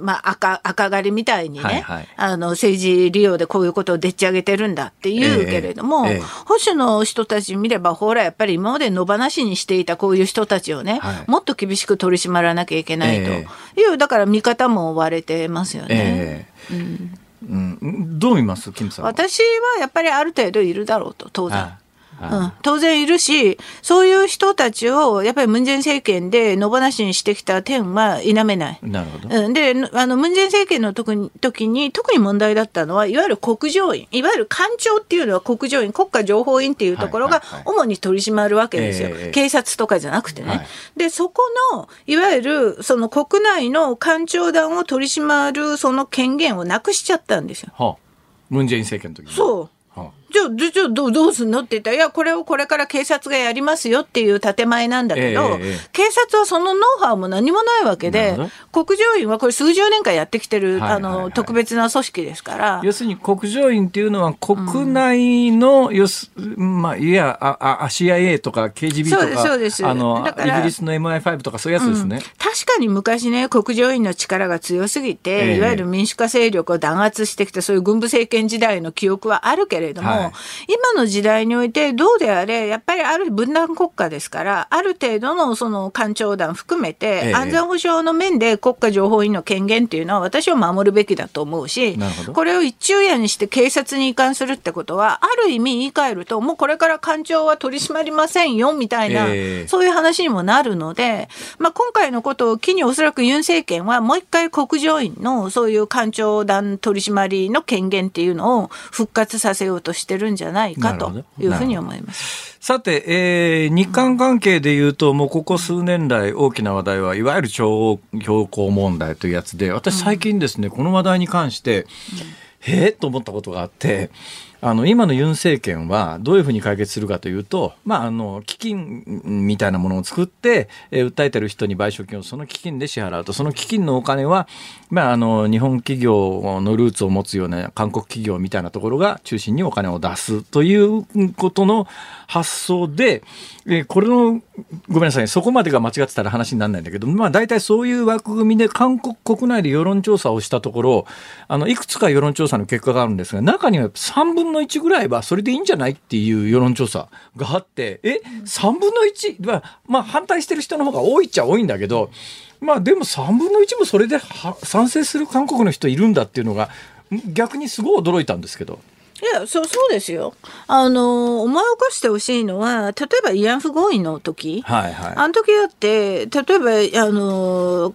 まあ、赤、赤狩りみたいにね、はいはい、あの、政治利用でこういうことをでっち上げてるんだっていうけれども、え、保守の人たち見れば、ほら、やっぱり今まで野放しにしていたこういう人たちをね、はい、もっと厳しく取り締まらなきゃいけないという、だから見方も割れてますよね。うん。うん、どう見ます？金さん私はやっぱりある程度いるだろうと当然。うん、当然いるし、そういう人たちをやっぱりムン・ジェイン政権で野放しにしてきた点は否めない。なるほど。うん、で、あの、ムン・ジェイン政権の時に時に特に問題だったのは、いわゆる国情院、いわゆる官庁っていうのは国情院、国家情報院っていうところが主に取り締まるわけですよ。はいはいはい、警察とかじゃなくてね。はい、で、そこの、いわゆるその国内の官庁団を取り締まるその権限をなくしちゃったんですよ。はあ、ムン・ジェイン政権の時に。そう。じゃあ、じゃあどどうすんの？って言ったら、いや、これをこれから警察がやりますよっていう建前なんだけど、えー、警察はそのノウハウも何もないわけで、国情院はこれ数十年間やってきてる、はいはいはい、あの、特別な組織ですから。要するに国情院っていうのは国内の、うん、よす、まあ、いや、あ、あ、CIA とか KGB とか、そうです、そうです。あの、イギリスの MI5 とかそういうやつですね。うん、確かに昔ね、国情院の力が強すぎて、えー、いわゆる民主化勢力を弾圧してきた、そういう軍部政権時代の記憶はあるけれども、はい、今の時代においてどうであれやっぱりある分断国家ですからある程度のその官庁団含めて、安全保障の面で国家情報院の権限っていうのは私は守るべきだと思うしこれを一昼夜にして警察に移管するってことはある意味言い換えるともうこれから官庁は取り締まりませんよみたいな、えー、そういう話にもなるので、まあ、今回のことを機におそらくユン政権はもう一回国情院のそういう官庁団取締りの権限っていうのを復活させようとしてるんじゃないかというふうに思います。さて、えー、日韓関係でいうと、もうここ数年来大きな話題は、いわゆる超標高問題というやつで、私最近ですね、この話題に関して、へえと思ったことがあって、あの今のユン政権はどういうふうに解決するかというと、まあ、あの基金みたいなものを作って、えー、訴えてる人に賠償金をその基金で支払うとその基金のお金は、まあ、あの日本企業のルーツを持つような韓国企業みたいなところが中心にお金を出すということの発想で、え、これのごめんなさいそこまでが間違ってたら話にならないんだけど、まあ、大体そういう枠組みで韓国国内で世論調査をしたところあのいくつか世論調査の結果があるんですが中には3分の1ぐらいはそれでいいんじゃないっていう世論調査があって、え、3分の1、まあ反対してる人の方が多いっちゃ多いんだけど、まあでも3分の1もそれで賛成する韓国の人いるんだっていうのが逆にすごい驚いたんですけど。いや、そう、そうですよ。あの、思い起こしてほしいのは、例えば慰安婦合意の時、はいはい、あの時だって、例えば、あの、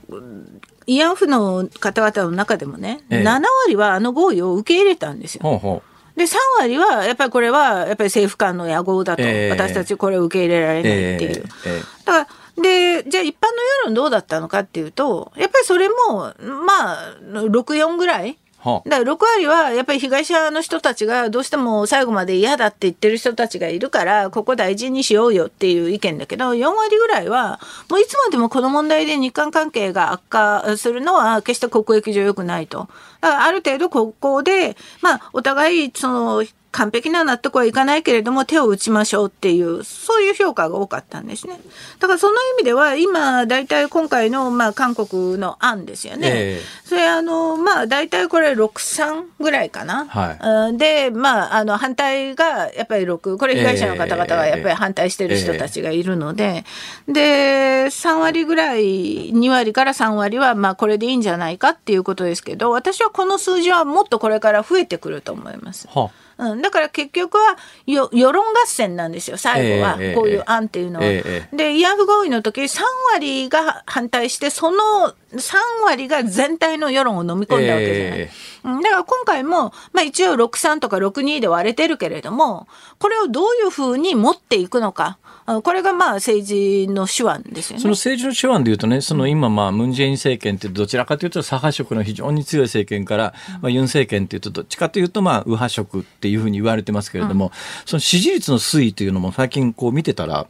慰安婦の方々の中でもね、ええ、7割はあの合意を受け入れたんですよ。ほうほうで、3割は、やっぱりこれは、やっぱり政府間の野合だと、えー、私たちこれを受け入れられないっていう。えーえー、だから、で、じゃあ一般の世論どうだったのかっていうと、やっぱりそれも、まあ、6、4ぐらいだから6割はやっぱり被害者の人たちがどうしても最後まで嫌だって言ってる人たちがいるからここ大事にしようよっていう意見だけど4割ぐらいはもういつまでもこの問題で日韓関係が悪化するのは決して国益上良くないと。だからある程度ここでまあお互いその完璧な納得はいかないけれども手を打ちましょうっていうそういう評価が多かったんですね。だからその意味では今大体今回のまあ韓国の案ですよね。えー、それあのまあ大体これ63ぐらいかな。はい、でまああの反対がやっぱり6これ被害者の方々がやっぱり反対してる人たちがいるので、えー、で3割ぐらい2割から3割はまあこれでいいんじゃないかっていうことですけど私はこの数字はもっとこれから増えてくると思います。はうん、だから結局はよ世論合戦なんですよ最後は、こういう案っていうのは。えー、で慰安婦合意の時3割が反対してその3割が全体の世論を飲み込んだわけじゃない。えー、だから今回も、まあ、一応63とか62で割れてるけれどもこれをどういうふうに持っていくのか。これがまあ政治の手腕ですよね。その政治の手腕でいうとね、その今まあムン・ジェイン政権ってどちらかというと左派色の非常に強い政権から、まあ、ユン政権っていうとどっちかというとまあ右派色ってっていうふうに言われてますけれども、その支持率の推移というのも最近こう見てたら、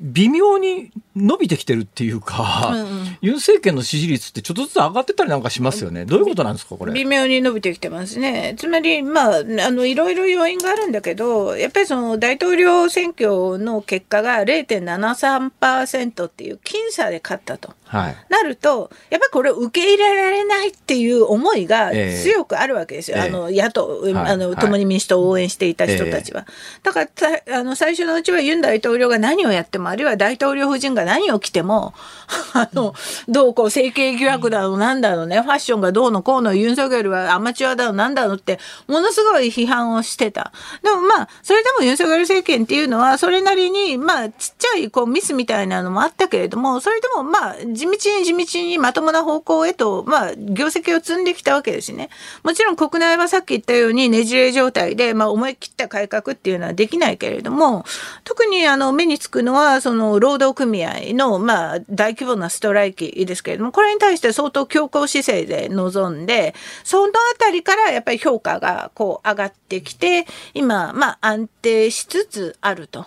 微妙に伸びてきてるっていうか、ユン政権の支持率ってちょっとずつ上がってたりなんかしますよね。どういうことなんですか、これ？微妙に伸びてきてますね。つまり、まあ、あの、いろいろ要因があるんだけど、やっぱりその大統領選挙の結果が0.73%っていう僅差で勝ったと。はい。なると、やっぱりこれを受け入れられないっていう思いが強くあるわけですよ。ええあの、野党、はいあの、はい共に民主党を応援していた人たちは。だからた、あの、最初のうちはユン大統領が何をやっても、あるいは大統領夫人が何を着ても、あの、どうこう、整形疑惑だの、なんだのね、ファッションがどうのこうの、ユン・ソギョルはアマチュアだの、なんだのって、ものすごい批判をしてた。でもまあ、それでもユン・ソギョル政権っていうのは、それなりに、まあ、ちっちゃいこうミスみたいなのもあったけれども、それでもまあ、地道に地道にまともな方向へと、まあ、業績を積んできたわけですね。もちろん国内はさっき言ったようにねじれ状態で、まあ、思い切った改革っていうのはできないけれども、特にあの目につくのは、その労働組合の、まあ、大規模なストライキですけれども、これに対して相当強硬姿勢で臨んで、そのあたりからやっぱり評価がこう上がってきて、今、まあ、安定しつつあると。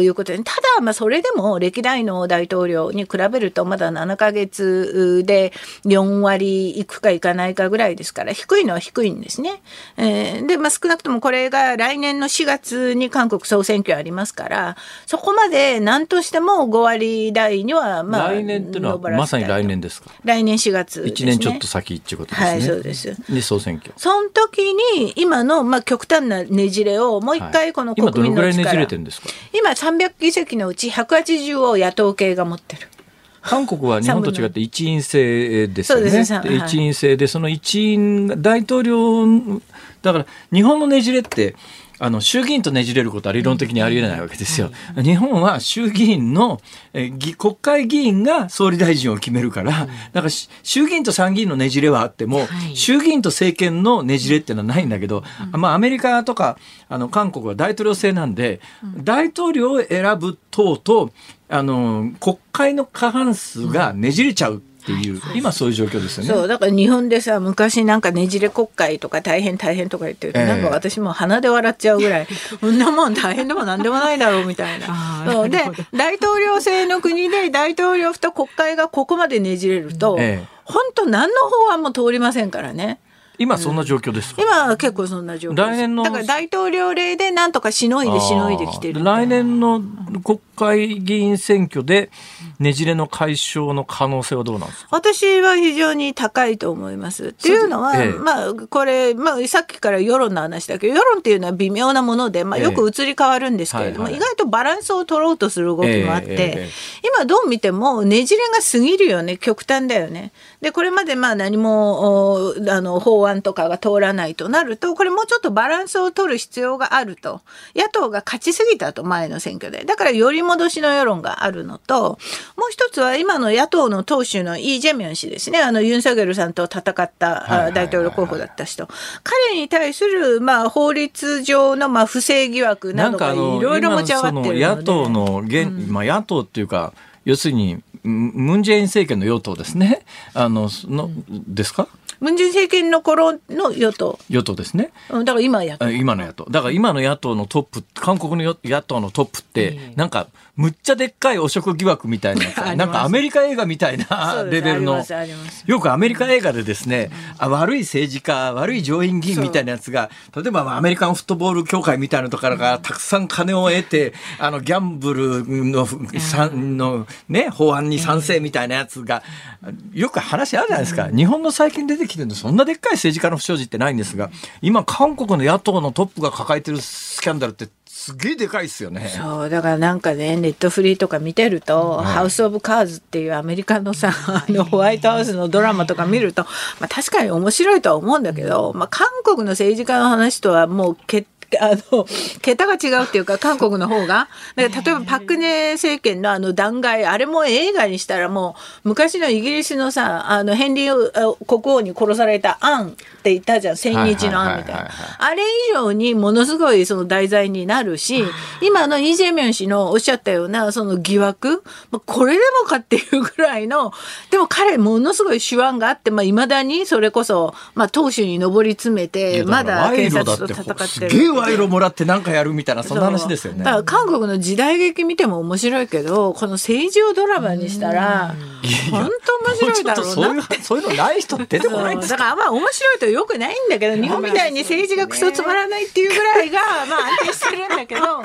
いうことでただ、まあ、それでも歴代の大統領に比べるとまだ7ヶ月で4割いくかいかないかぐらいですから低いのは低いんですね。えーで、まあ、少なくともこれが来年の4月に韓国総選挙ありますからそこまで何としても5割台にはまあ来年っていうのはまさに来年ですか？来年4月です、1ね、年ちょっと先っていうことですね。はいそうですで、総選挙。その時に今のまあ極端なねじれをもう一回この今ど国民の力、のぐらいねじれてるんですか？今300議席のうち180を野党系が持ってる。韓国は日本と違って一員制ですよね。そうですはい一員制で、その一員が大統領、だから日本のねじれって、あの衆議院とねじれることは理論的にありえないわけですよ。日本は衆議院のえ議国会議員が総理大臣を決めるから、だからし衆議院と参議院のねじれはあっても、はい。衆議院と政権のねじれっていうのはないんだけど、まあアメリカとかあの韓国は大統領制なんで、大統領を選ぶ党とあの国会の過半数がねじれちゃうっていう、今そういう状況ですよね。そうだから日本でさ昔なんかねじれ国会とか大変大変とか言ってると、ええ。なんか私も鼻で笑っちゃうぐらい そんなもん大変でもなんでもないだろうみたいな。そう。で大統領制の国で大統領府と国会がここまでねじれると、ええ。本当何の法案も通りませんからね。今そんな状況ですか、今は結構そんな状況来年のだから大統領令でなんとかしのいでしのいできてる来年の国会議員選挙でねじれの解消の可能性はどうなんですか？私は非常に高いと思います。っていうのは、ええ。まあ、これ、まあ、さっきから世論の話だけど、世論っていうのは微妙なもので、まあ、ええ。よく移り変わるんですけれども、はいはい意外とバランスを取ろうとする動きもあって、今どう見てもねじれが過ぎるよね、極端だよね。で、これまでまあ何も、おあの、法案とかが通らないとなると、これもうちょっとバランスを取る必要があると。野党が勝ちすぎたと、前の選挙で。だから、より戻しの世論があるのと、もう一つは今の野党の党首のイ・ジェミョン氏ですね。あの、ユン・ソギョルさんと戦った大統領候補だった人。彼に対する、まあ、法律上の、まあ、不正疑惑などがいろいろ持ち上がってるので。の野党の現、まあ野党っていうか要するにムン・ジェイン政権の与党ですね。あのの、ですか？ムン・ジェイン政権の頃の与党。与党ですね。うんだから今やっあ今の野党。だから今の野党のトップ韓国の野党のトップって、なんかむっちゃでっかい汚職疑惑みたいな なんかアメリカ映画みたいそなレベルの。よくアメリカ映画でですね、あ悪い政治家悪い上院議員みたいなやつが例えばまあアメリカンフットボール協会みたいなところからたくさん金を得てあのギャンブルのさの、ね、法案に賛成みたいなやつがよく話あるじゃないですか、日本の最近出てきてるの？そんなでっかい政治家の不祥事ってないんですが今韓国の野党のトップが抱えてるスキャンダルってすげえでかいですよね。そうだからなんかねネットフリーとか見てると「ハウス・オブ・カーズ」っていうアメリカのさ あのホワイトハウスのドラマとか見ると、まあ、確かに面白いとは思うんだけど、まあ、韓国の政治家の話とはもう決あの桁が違うっていうか韓国の方が。だから例えばパク・クネ政権のあの弾劾あれも映画にしたらもう昔のイギリスのさあのヘンリーあ国王に殺されたアンって言ったじゃん。千日のアンみたいな。あれ以上にものすごいその題材になるし今のイ・ジェミョン氏のおっしゃったようなその疑惑まあこれでもかっていうぐらいのでも彼ものすごい手腕があっていまあ、未だにそれこそ、まあ、党首に上り詰めてまだ検察と戦ってる賄賄賂もらって何かやるみたいなそんな話ですよね。だから韓国の時代劇見ても面白いけどこの政治をドラマにしたら本当面白いだろうなそういうそういうのない人出てこないだからまあ面白いとよくないんだけど日本みたいに政治がクソつまらないっていうぐらいがまあ安定してるんだけど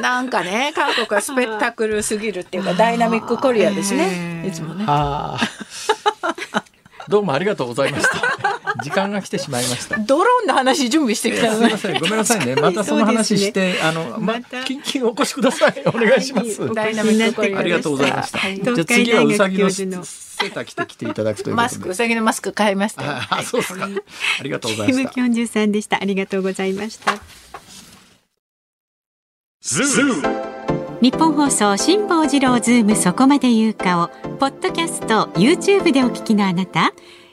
なんかね韓国はスペクタクルすぎるっていうかダイナミックコリアですね。いつもね。どうもありがとうございました時間が来てしまいました。ドローンの話準備してきたのねすみません。ごめんなさいね。またその話して、あのままた。キンキンお越しください。お願いします、ダイナミックコリアありがとうございました。はい。じゃあ次はうさぎのセーター着てきていただくということで。マスクうさぎのマスク買いました。よ。あ、そうですか。ありがとうございキました。ムキョンジュさんでした。ありがとうございました。日本放送辛坊治郎ズームそこまで言うかをポッドキャスト YouTube でお聞きのあなた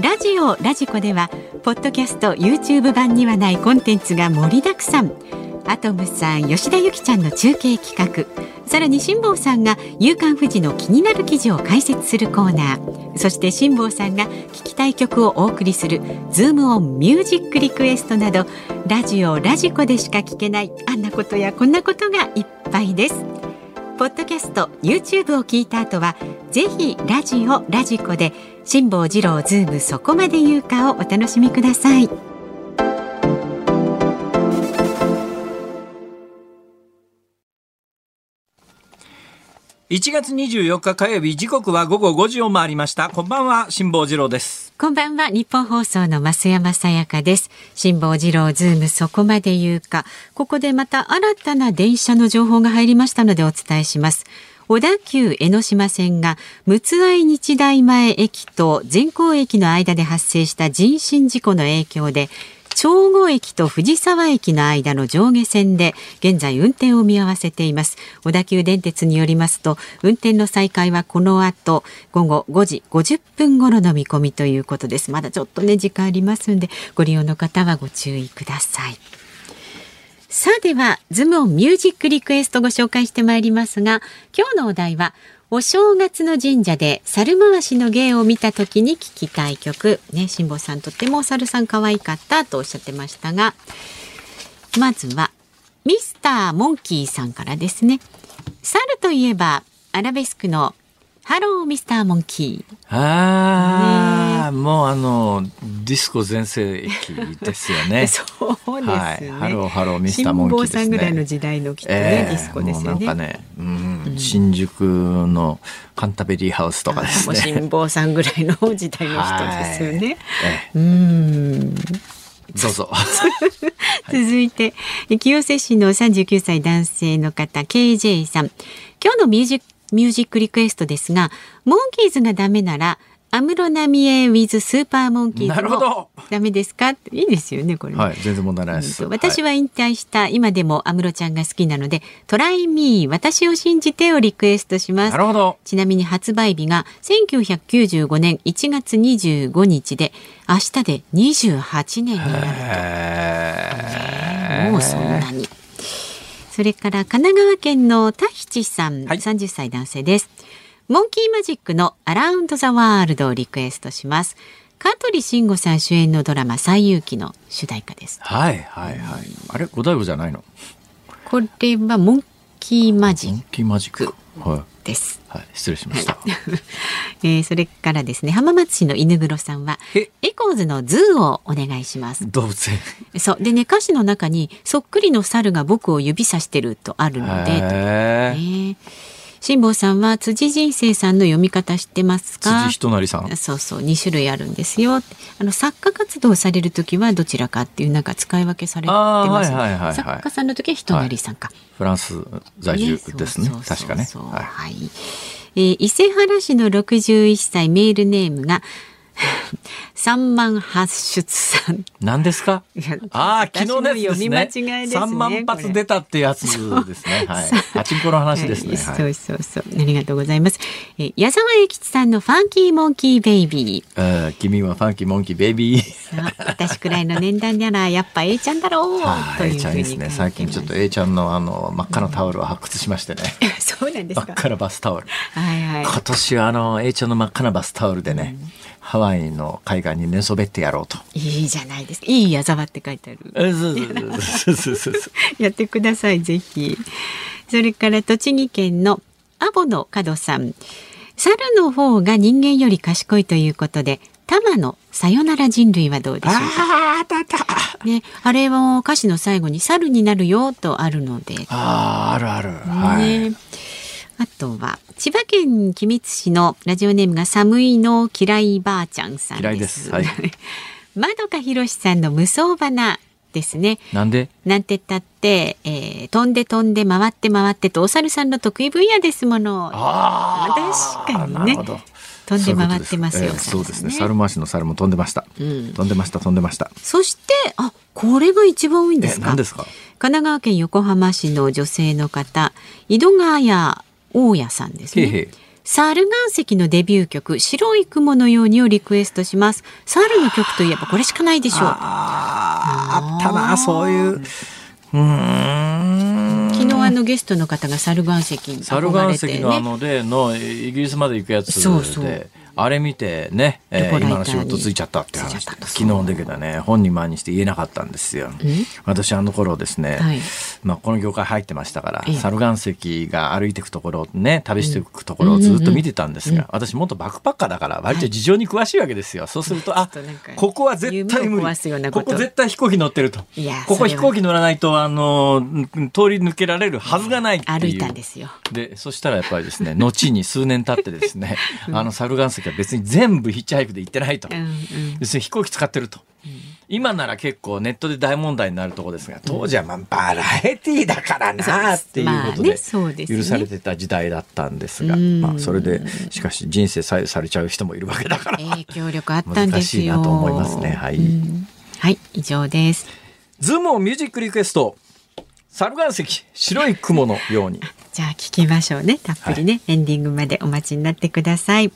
ラジオラジコではポッドキャスト YouTube 版にはないコンテンツが盛りだくさん。アトムさん吉田由紀ちゃんの中継企画。さらに辛坊さんが「夕刊フジ」の気になる記事を解説するコーナー。そして辛坊さんが聞きたい曲をお送りする「ズームオンミュージックリクエスト」などラジオラジコでしか聞けないあんなことやこんなことがいっぱいです。ポッドキャスト YouTube を聞いた後はぜひラジオラジコで辛坊治郎ズームそこまで言うかをお楽しみください。1月24日火曜日時刻は午後5時を回りました。こんばんは辛坊治郎です。こんばんは日本放送の増山さやかです。辛坊治郎ズームそこまで言うか。ここでまた新たな電車の情報が入りましたのでお伝えします小田急江ノ島線が陸奥愛日大前駅と善光駅の間で発生した人身事故の影響で長後駅と藤沢駅の間の上下線で現在運転を見合わせています。小田急電鉄によりますと運転の再開はこの後午後5時50分頃の見込みということです。まだちょっとね時間ありますんでご利用の方はご注意ください。さあではズムオンミュージックリクエストご紹介してまいりますが今日のお題はお正月の神社で猿回しの芸を見た時に聴きたい曲。ね辛坊さんとってもお猿さん可愛かったとおっしゃってましたがまずはミスターモンキーさんからですね。猿といえばアラベスクのハローミスターモンキーああ、もうあのディスコ全盛期ですよね。そうですね、はい、 Hello Hello Mister Monkey ですね。さんぐらいの時代のきっとね、ディスコですよねなんかね、うん、新宿のカンタベリーハウスとかですね。辛坊さんぐらいの時代の人ですよね。えうーん。えどうぞ。続いて清瀬市の39歳男性の方 KJ さん。今日のミュージックミュージックリクエストですがモンキーズがダメなら安室奈美恵 with スーパーモンキーズなるほど。もダメですか？いいですよねこれね、はい、全然問題ないです。私はは引退した今でも安室ちゃんが好きなので「トライミー私を信じて」をリクエストしい、ます。なるほど。ちなみに発売日が1995年1月25日で明日で28年になるへもうそんなに。それから神奈川県の田七さん、はい30歳男性です。モンキーマジックの Around the World をリクエストします。香取慎吾さん主演のドラマ西遊記の主題歌です。はいはいはい。あれ、五代五じゃないの？これはモンキーマジッモンキーマジック。はい。クです。はい、失礼しました。えーそれからですね浜松市の犬黒さんはえ？エコーズの ZOO をお願いします。動物園。そうでね歌詞の中にそっくりの猿が僕を指さしてるとあるので。へえ。ね辛坊さんは辻人生さんの読み方知ってますか？辻人成さん。そうそう2種類あるんですよあの作家活動される時はどちらかっていうなんか使い分けされてます、あーはいはいはいはい作家さんの時は人なりさんか、フランス在住ですね。そうそうそう確かね。はい。はいえー伊勢原市の61歳メールネームが 三万発出さん。何ですか？ああ、昨日のやつですね。私の読み間違いですね3万発出たってやつですね。はい。パチンコの話ですね。はいはい。そうそうそう。ありがとうございます。えー矢沢永吉さんのファンキーモンキーベイビー。えー君はファンキーモンキーベイビー。私くらいの年代ならやっぱ A ちゃんだろうはい、というちゃんですね。ふうに最近ちょっと A ちゃんのあの真っ赤なタオルを発掘しましてね。そうなんですか。真っ赤なバスタオル。はいはい。今年はあの A ちゃんの真っ赤なバスタオルでね、ハワイの海岸に寝そべってやろうと。いいじゃないですか。いい矢沢って書いてある。えそうそうそうそうそう。やってください、ぜひ。それから栃木県のアボの角さん。猿の方が人間より賢いということで、タマのさよなら人類はどうでしょうか？ああ、たた。ね、あれも歌詞の最後に猿になるよとあるので。ああ、あるある。はい。ね。あとは千葉県君津市のラジオネームが寒いの嫌いばあちゃんさん。嫌いですはいまどかひろしさんの無双花ですね。なんで？なんて言ったって、えー飛んで飛んで回って回ってとお猿さんの得意分野ですもの。あ確かにね飛んで回ってますよ。そうですね。お猿回しの猿も飛んでました。うん飛んでました、飛んでました。そして、あ、これが一番多いんでえ、すか。何ですか？神奈川県横浜市の女性の方、井戸ヶ谷大家さんですね。へいへい。猿岩石のデビュー曲「白い雲のように」をリクエストします。猿の曲といえばこれしかないでしょう。あったな、そういう。うーん。昨日あのゲストの方が猿岩石に憧れて石のあねの例のイギリスまで行くやつで。そうそうあれ見てね、えー今の仕事ついちゃったって話昨日だけどね。本人前にして言えなかったんですよ。私あの頃ですね、はい。まあ、この業界入ってましたからええ。猿岩石が歩いていくところをね旅していくところをずっと見てたんですが、私もっとバックパッカーだから割と事情に詳しいわけですよ、そうするとあここは絶対無理。こと。ここ絶対飛行機乗ってると。いやここ飛行機乗らないとあのうん通り抜けられるはずがないっていう。歩いたんですよ。で、そしたらやっぱりですね、後に数年経ってですね、あの猿岩石は別に全部ヒッチハイクで行ってないと。うんうん。要するに飛行機使ってると。今なら結構ネットで大問題になるところですが、当時はまあバラエティーだからなっていうことで許されてた時代だったんですが、うん。まあそれでしかし人生左右されちゃう人もいるわけだから、影響力あったんですよ。難しいなと思いますね。はい。うん。はい以上です。ズームをミュージックリクエスト、猿岩石、白い雲のように。じゃあ聞きましょうね。たっぷりね、エンディングまでお待ちになってください。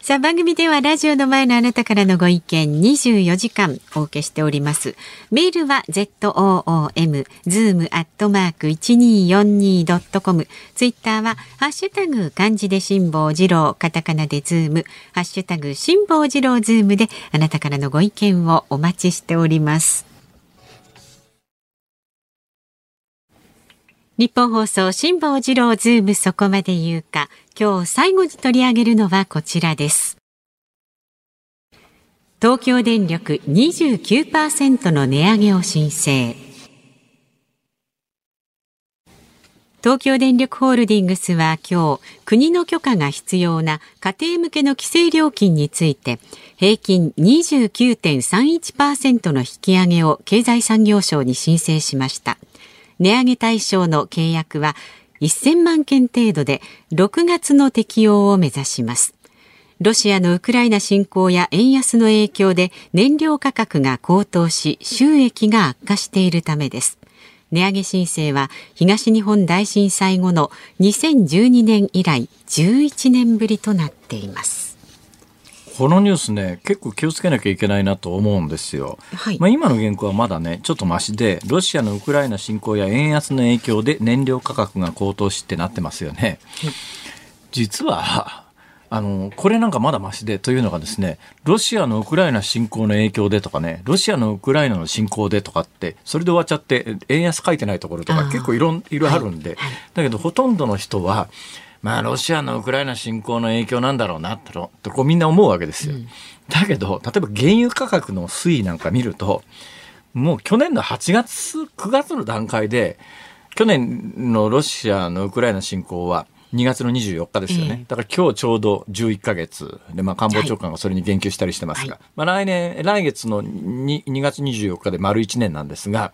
さあ番組ではラジオの前のあなたからのご意見24時間お受けしております。メールは zoom zoom アットマーク 1242.com ツイッターはハッシュタグ漢字で辛坊治郎カタカナでズームハッシュタグ辛坊治郎ズームであなたからのご意見をお待ちしております。日本放送辛坊治郎ズームそこまで言うか今日最後に取り上げるのはこちらです。東京電力29%の値上げを申請。東京電力ホールディングスは今日国の許可が必要な家庭向けの規制料金について平均29.31%の引き上げを経済産業省に申請しました。値上げ対象の契約は1000万件程度で6月の適用を目指します。ロシアのウクライナ侵攻や円安の影響で燃料価格が高騰し収益が悪化しているためです。値上げ申請は東日本大震災後の2012年以来11年ぶりとなっています。このニュースね、結構気をつけなきゃいけないなと思うんですよ。はい。まあ、今の原稿はまだね、ちょっとマシで、ロシアのウクライナ侵攻や円安の影響で燃料価格が高騰しってなってますよね。実は、あの、これなんかまだマシでというのがですね、ロシアのウクライナ侵攻の影響でとかね、ロシアのウクライナの侵攻でとかって、それで終わっちゃって、円安書いてないところとか結構いろん、いろあるんで、だけどほとんどの人は、まあ、ロシアのウクライナ侵攻の影響なんだろうな、と、とこうみんな思うわけですよ。だけど、例えば原油価格の推移なんか見ると、もう去年の8月、9月の段階で、去年のロシアのウクライナ侵攻は2月の24日ですよね。ええ。だから今日ちょうど11ヶ月で、まあ官房長官がそれに言及したりしてますが、はい。まあ来年、来月の 2, 2月24日で丸1年なんですが、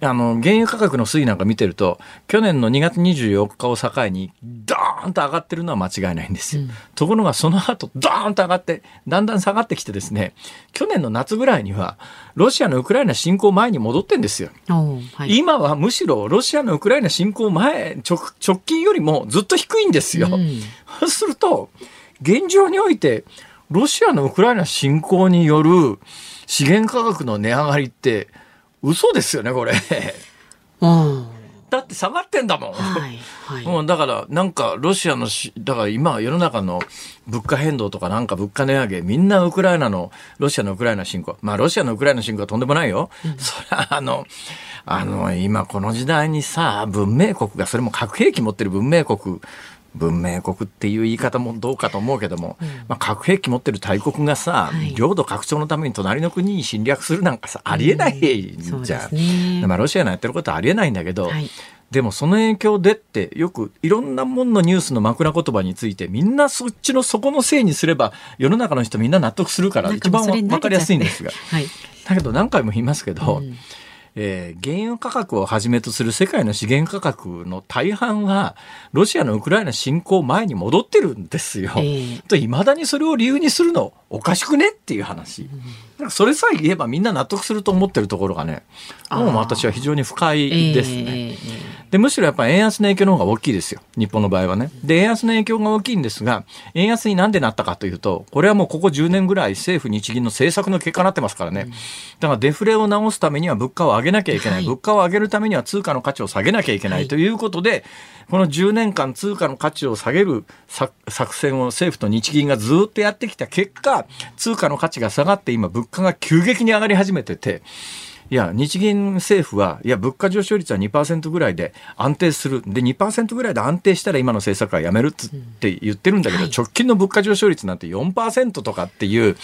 あの、原油価格の推移なんか見てると、去年の2月24日を境に、ドーンと上がってるのは間違いないんですよ。うん、ところがその後、ドーンと上がって、だんだん下がってきてですね、去年の夏ぐらいには、ロシアのウクライナ侵攻前に戻ってんですよ。はい、今はむしろロシアのウクライナ侵攻前、直直近よりもずっと低いんですよ。うん、そうすると、現状において、ロシアのウクライナ侵攻による資源価格の値上がりって、嘘ですよね、これ。だって下がってんだもん。はいはい、もうだから、なんか、ロシアのし、だから今、世の中の物価変動とかなんか物価値上げ、みんなウクライナの、ロシアのウクライナ侵攻。まあ、ロシアのウクライナ侵攻はとんでもないよ。うん、それは、あの、あの、今この時代にさ、文明国が、それも核兵器持ってる文明国文明国っていう言い方もどうかと思うけども、うん、まあ、核兵器持ってる大国がさ、はい、領土拡張のために隣の国に侵略するなんかさありえないじゃん、ね、まあ、ロシアのやってることはありえないんだけど、はい、でもその影響でってよくいろんなもんのニュースの枕言葉についてみんなそっちのそこのせいにすれば世の中の人みんな納得するから一番わかりやすいんですが、はい、だけど何回も言いますけど、うんえー、原油価格をはじめとする世界の資源価格の大半はロシアのウクライナ侵攻前に戻ってるんですよ。えー、といまだにそれを理由にするのおかしくね？っていう話。うん、それさえ言えばみんな納得すると思ってるところがねもう私は非常に不快ですね。えー、でむしろやっぱり円安の影響の方が大きいですよ。日本の場合はね。で円安の影響が大きいんですが円安になんでなったかというとこれはもうここ10年ぐらい政府日銀の政策の結果になってますからね。だからデフレを直すためには物価を上げげなきゃいけない、物価を上げるためには通貨の価値を下げなきゃいけないということで、この10年間通貨の価値を下げる作戦を政府と日銀がずっとやってきた結果、通貨の価値が下がって今物価が急激に上がり始めてて、いや、日銀政府は、いや、物価上昇率は2%ぐらいで安定する。で、2%ぐらいで安定したら今の政策はやめるって言ってるんだけど、直近の物価上昇率なんて4%とかっていう、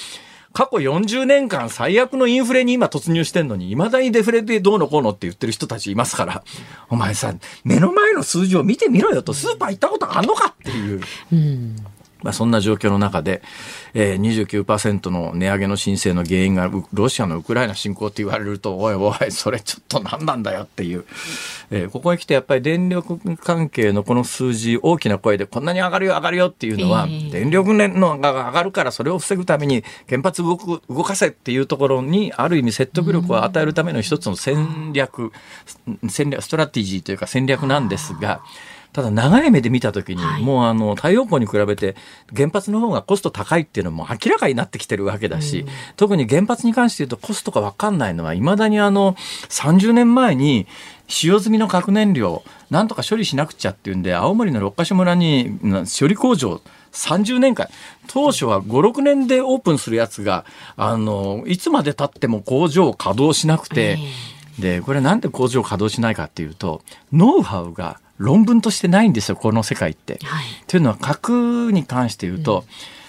過去40年間最悪のインフレに今突入してんのに、未だにデフレでどうのこうのって言ってる人たちいますから、お前さ、目の前の数字を見てみろよと、スーパー行ったことあんのかっていう。うんまあ、そんな状況の中で、えー、29%の値上げの申請の原因がロシアのウクライナ侵攻って言われると、おいおい、それちょっと何なんだよっていう、えー、ここに来てやっぱり電力関係のこの数字、大きな声でこんなに上がるよ、上がるよっていうのは、えー、電力のが上がるからそれを防ぐために原発動く動かせっていうところに、ある意味説得力を与えるための一つの戦略、戦略、ストラテジーというか戦略なんですが、ただ長い目で見たときに、はい、もうあの太陽光に比べて原発の方がコスト高いっていうのも明らかになってきてるわけだし、うん、特に原発に関して言うとコストが分かんないのは、いまだにあの30年前に使用済みの核燃料、なんとか処理しなくちゃっていうんで、青森の六ヶ所村に処理工場、30年間、当初は5、6年でオープンするやつが、あの、いつまで経っても工場を稼働しなくて、で、これなんで工場を稼働しないかっていうと、ノウハウが論文としてないんですよこの世界って。はい、というのは核に関して言うと、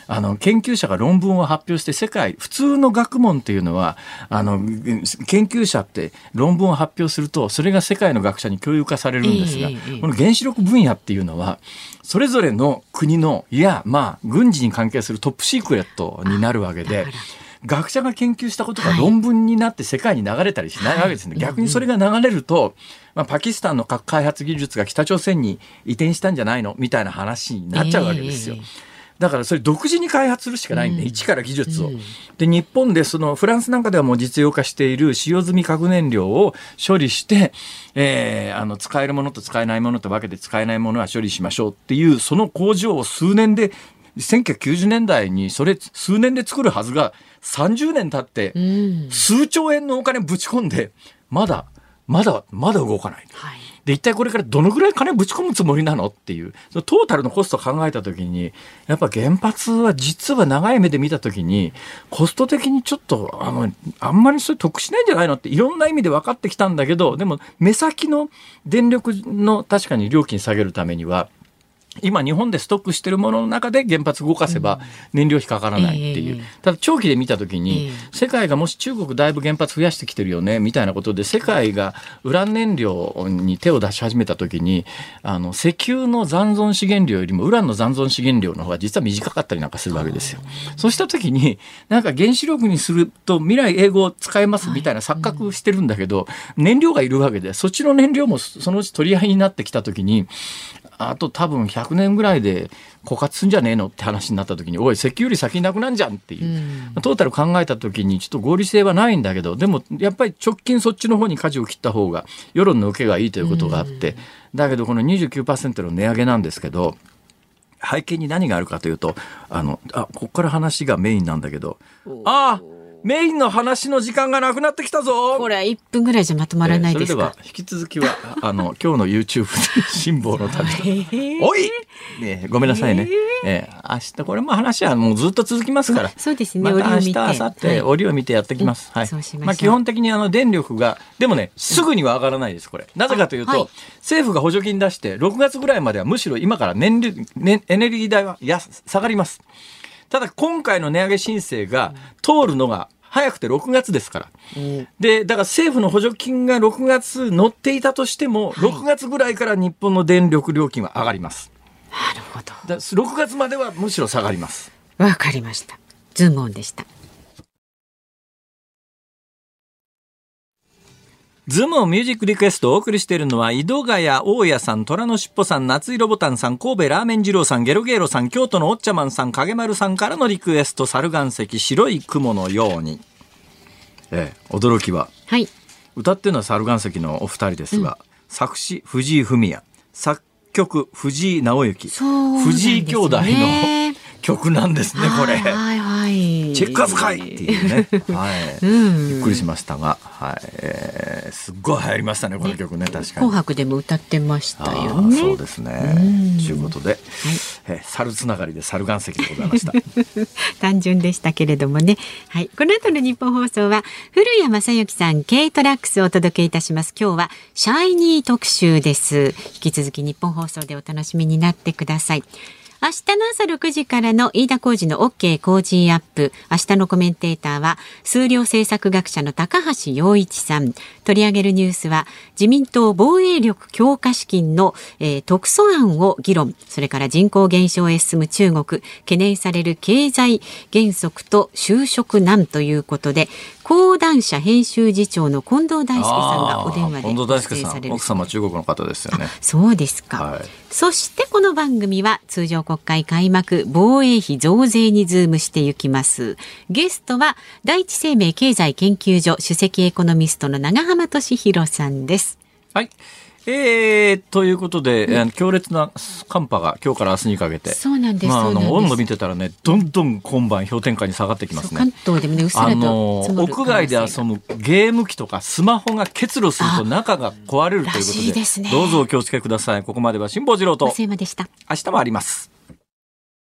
うん、あの研究者が論文を発表して世界普通の学問っていうのはあの研究者って論文を発表するとそれが世界の学者に共有化されるんですが、えー、この原子力分野っていうのはそれぞれの国のいやまあ軍事に関係するトップシークレットになるわけで。学者が研究したことが論文になって世界に流れたりしないわけですね。はい、逆にそれが流れると、まあ、パキスタンの核開発技術が北朝鮮に移転したんじゃないのみたいな話になっちゃうわけですよ。えーだからそれ独自に開発するしかないんで、うん、一から技術を。で、日本でそのフランスなんかではもう実用化している使用済み核燃料を処理して、えー、あの、使えるものと使えないものと分けて使えないものは処理しましょうっていう、その工場を数年で、1990年代にそれ数年で作るはずが30年経って、数兆円のお金ぶち込んで、まだまだまだ動かない。はい、で一体これからどのぐらい金ぶち込むつもりなのっていう。トータルのコストを考えた時にやっぱ原発は実は長い目で見た時にコスト的にちょっとあのあんまりそれ得しないんじゃないのっていろんな意味で分かってきたんだけどでも目先の電力の確かに料金下げるためには今日本でストックしてるものの中で原発動かせば燃料費かからないっていう、ええただ長期で見た時に、ええ。世界がもし中国だいぶ原発増やしてきてるよねみたいなことで世界がウラン燃料に手を出し始めた時にあの石油の残存資源量よりもウランの残存資源量の方が実は短かったりなんかするわけですよ。そうした時になんか原子力にすると未来英語を使えますみたいな錯覚してるんだけど、燃料がいるわけでそっちの燃料もそのうち取り合いになってきた時にあと多分100年ぐらいで枯渇すんじゃねえのって話になった時におい石油より先になくなんじゃんっていう、トータル考えた時にちょっと合理性はないんだけどでもやっぱり直近そっちの方に舵を切った方が世論の受けがいいということがあって、だけどこの29%の値上げなんですけど背景に何があるかというとあのあここから話がメインなんだけど。あメインの話の時間がなくなってきたぞ。これは1分ぐらいじゃまとまらないですか？えーそれでは。引き続きは あの今日の YouTube で辛抱の旅。と おい、ね、ごめんなさいね、えー。明日これも話はもうずっと続きますから、そうですねまた明日明後日、はい。折を見てやってきます、はい。うんそうしまあ、基本的にあの電力がでもねすぐには上がらないですこれ。なぜかというと、あはい。政府が補助金出して6月ぐらいまではむしろ今から燃料、ね、エネルギー代はや下がりますただ今回の値上げ申請が通るのが早くて6月ですから。で、だから政府の補助金が6月乗っていたとしても、はい6月ぐらいから日本の電力料金は上がります。なるほど。だ6月まではむしろ下がります。わかりました。ズームオンでした。ズームをミュージックリクエストをお送りしているのは、井戸ヶ谷大家さん、虎のしっぽさん、夏色ボタンさん、神戸ラーメン二郎さん、ゲロゲロさん、京都のおっちゃまんさん、影丸さんからのリクエスト、猿岩石、白い雲のように。ええ、驚きは、はい。歌ってるのは猿岩石のお二人ですが、作詞、藤井フミヤ、作曲、藤井直之、藤井兄弟の曲なんですね、これ。はいはいはい。チェッカーズかいっていうね。はい。うんびっくりしましたが、はい。えーすっごい流行りましたね、この曲ね、確かに紅。白でも歌ってましたあよね。ーそうですね。ということで、えー猿つながりで猿岩石でございました。単純でしたけれどもね。はい。この後の日本放送は、古谷正幸さん、軽トラックスをお届けいたします。今日は、シャイニー特集です。引き続き日本放送でお楽しみになってください。明日の朝6時からの飯田浩二の OK 工事アップ。明日のコメンテーターは、数量政策学者の高橋洋一さん。取り上げるニュースは、自民党防衛力強化資金の、えー特措案を議論。それから人口減少へ進む中国。懸念される経済減速と就職難ということで、講談社編集次長の近藤大輔さんがお電話で近藤大輔さん、出演される奥様中国の方ですよね。そうですか、はい。そしてこの番組は通常国会開幕防衛費増税にズームしていきます。ゲストは第一生命経済研究所首席エコノミストの長浜俊弘さんです。はい。えー、ということで、えー強烈な寒波が今日から明日にかけて。そうなんですまあ、あの、温度見てたらね、どんどん今晩氷点下に下がってきますね。関東でもねうっすらあとの積もる屋外で遊ぶゲーム機とかスマホが結露すると中が壊れるということでいですね。どうぞお気をつけください。ここまでは辛坊治郎と増山でした。明日もあります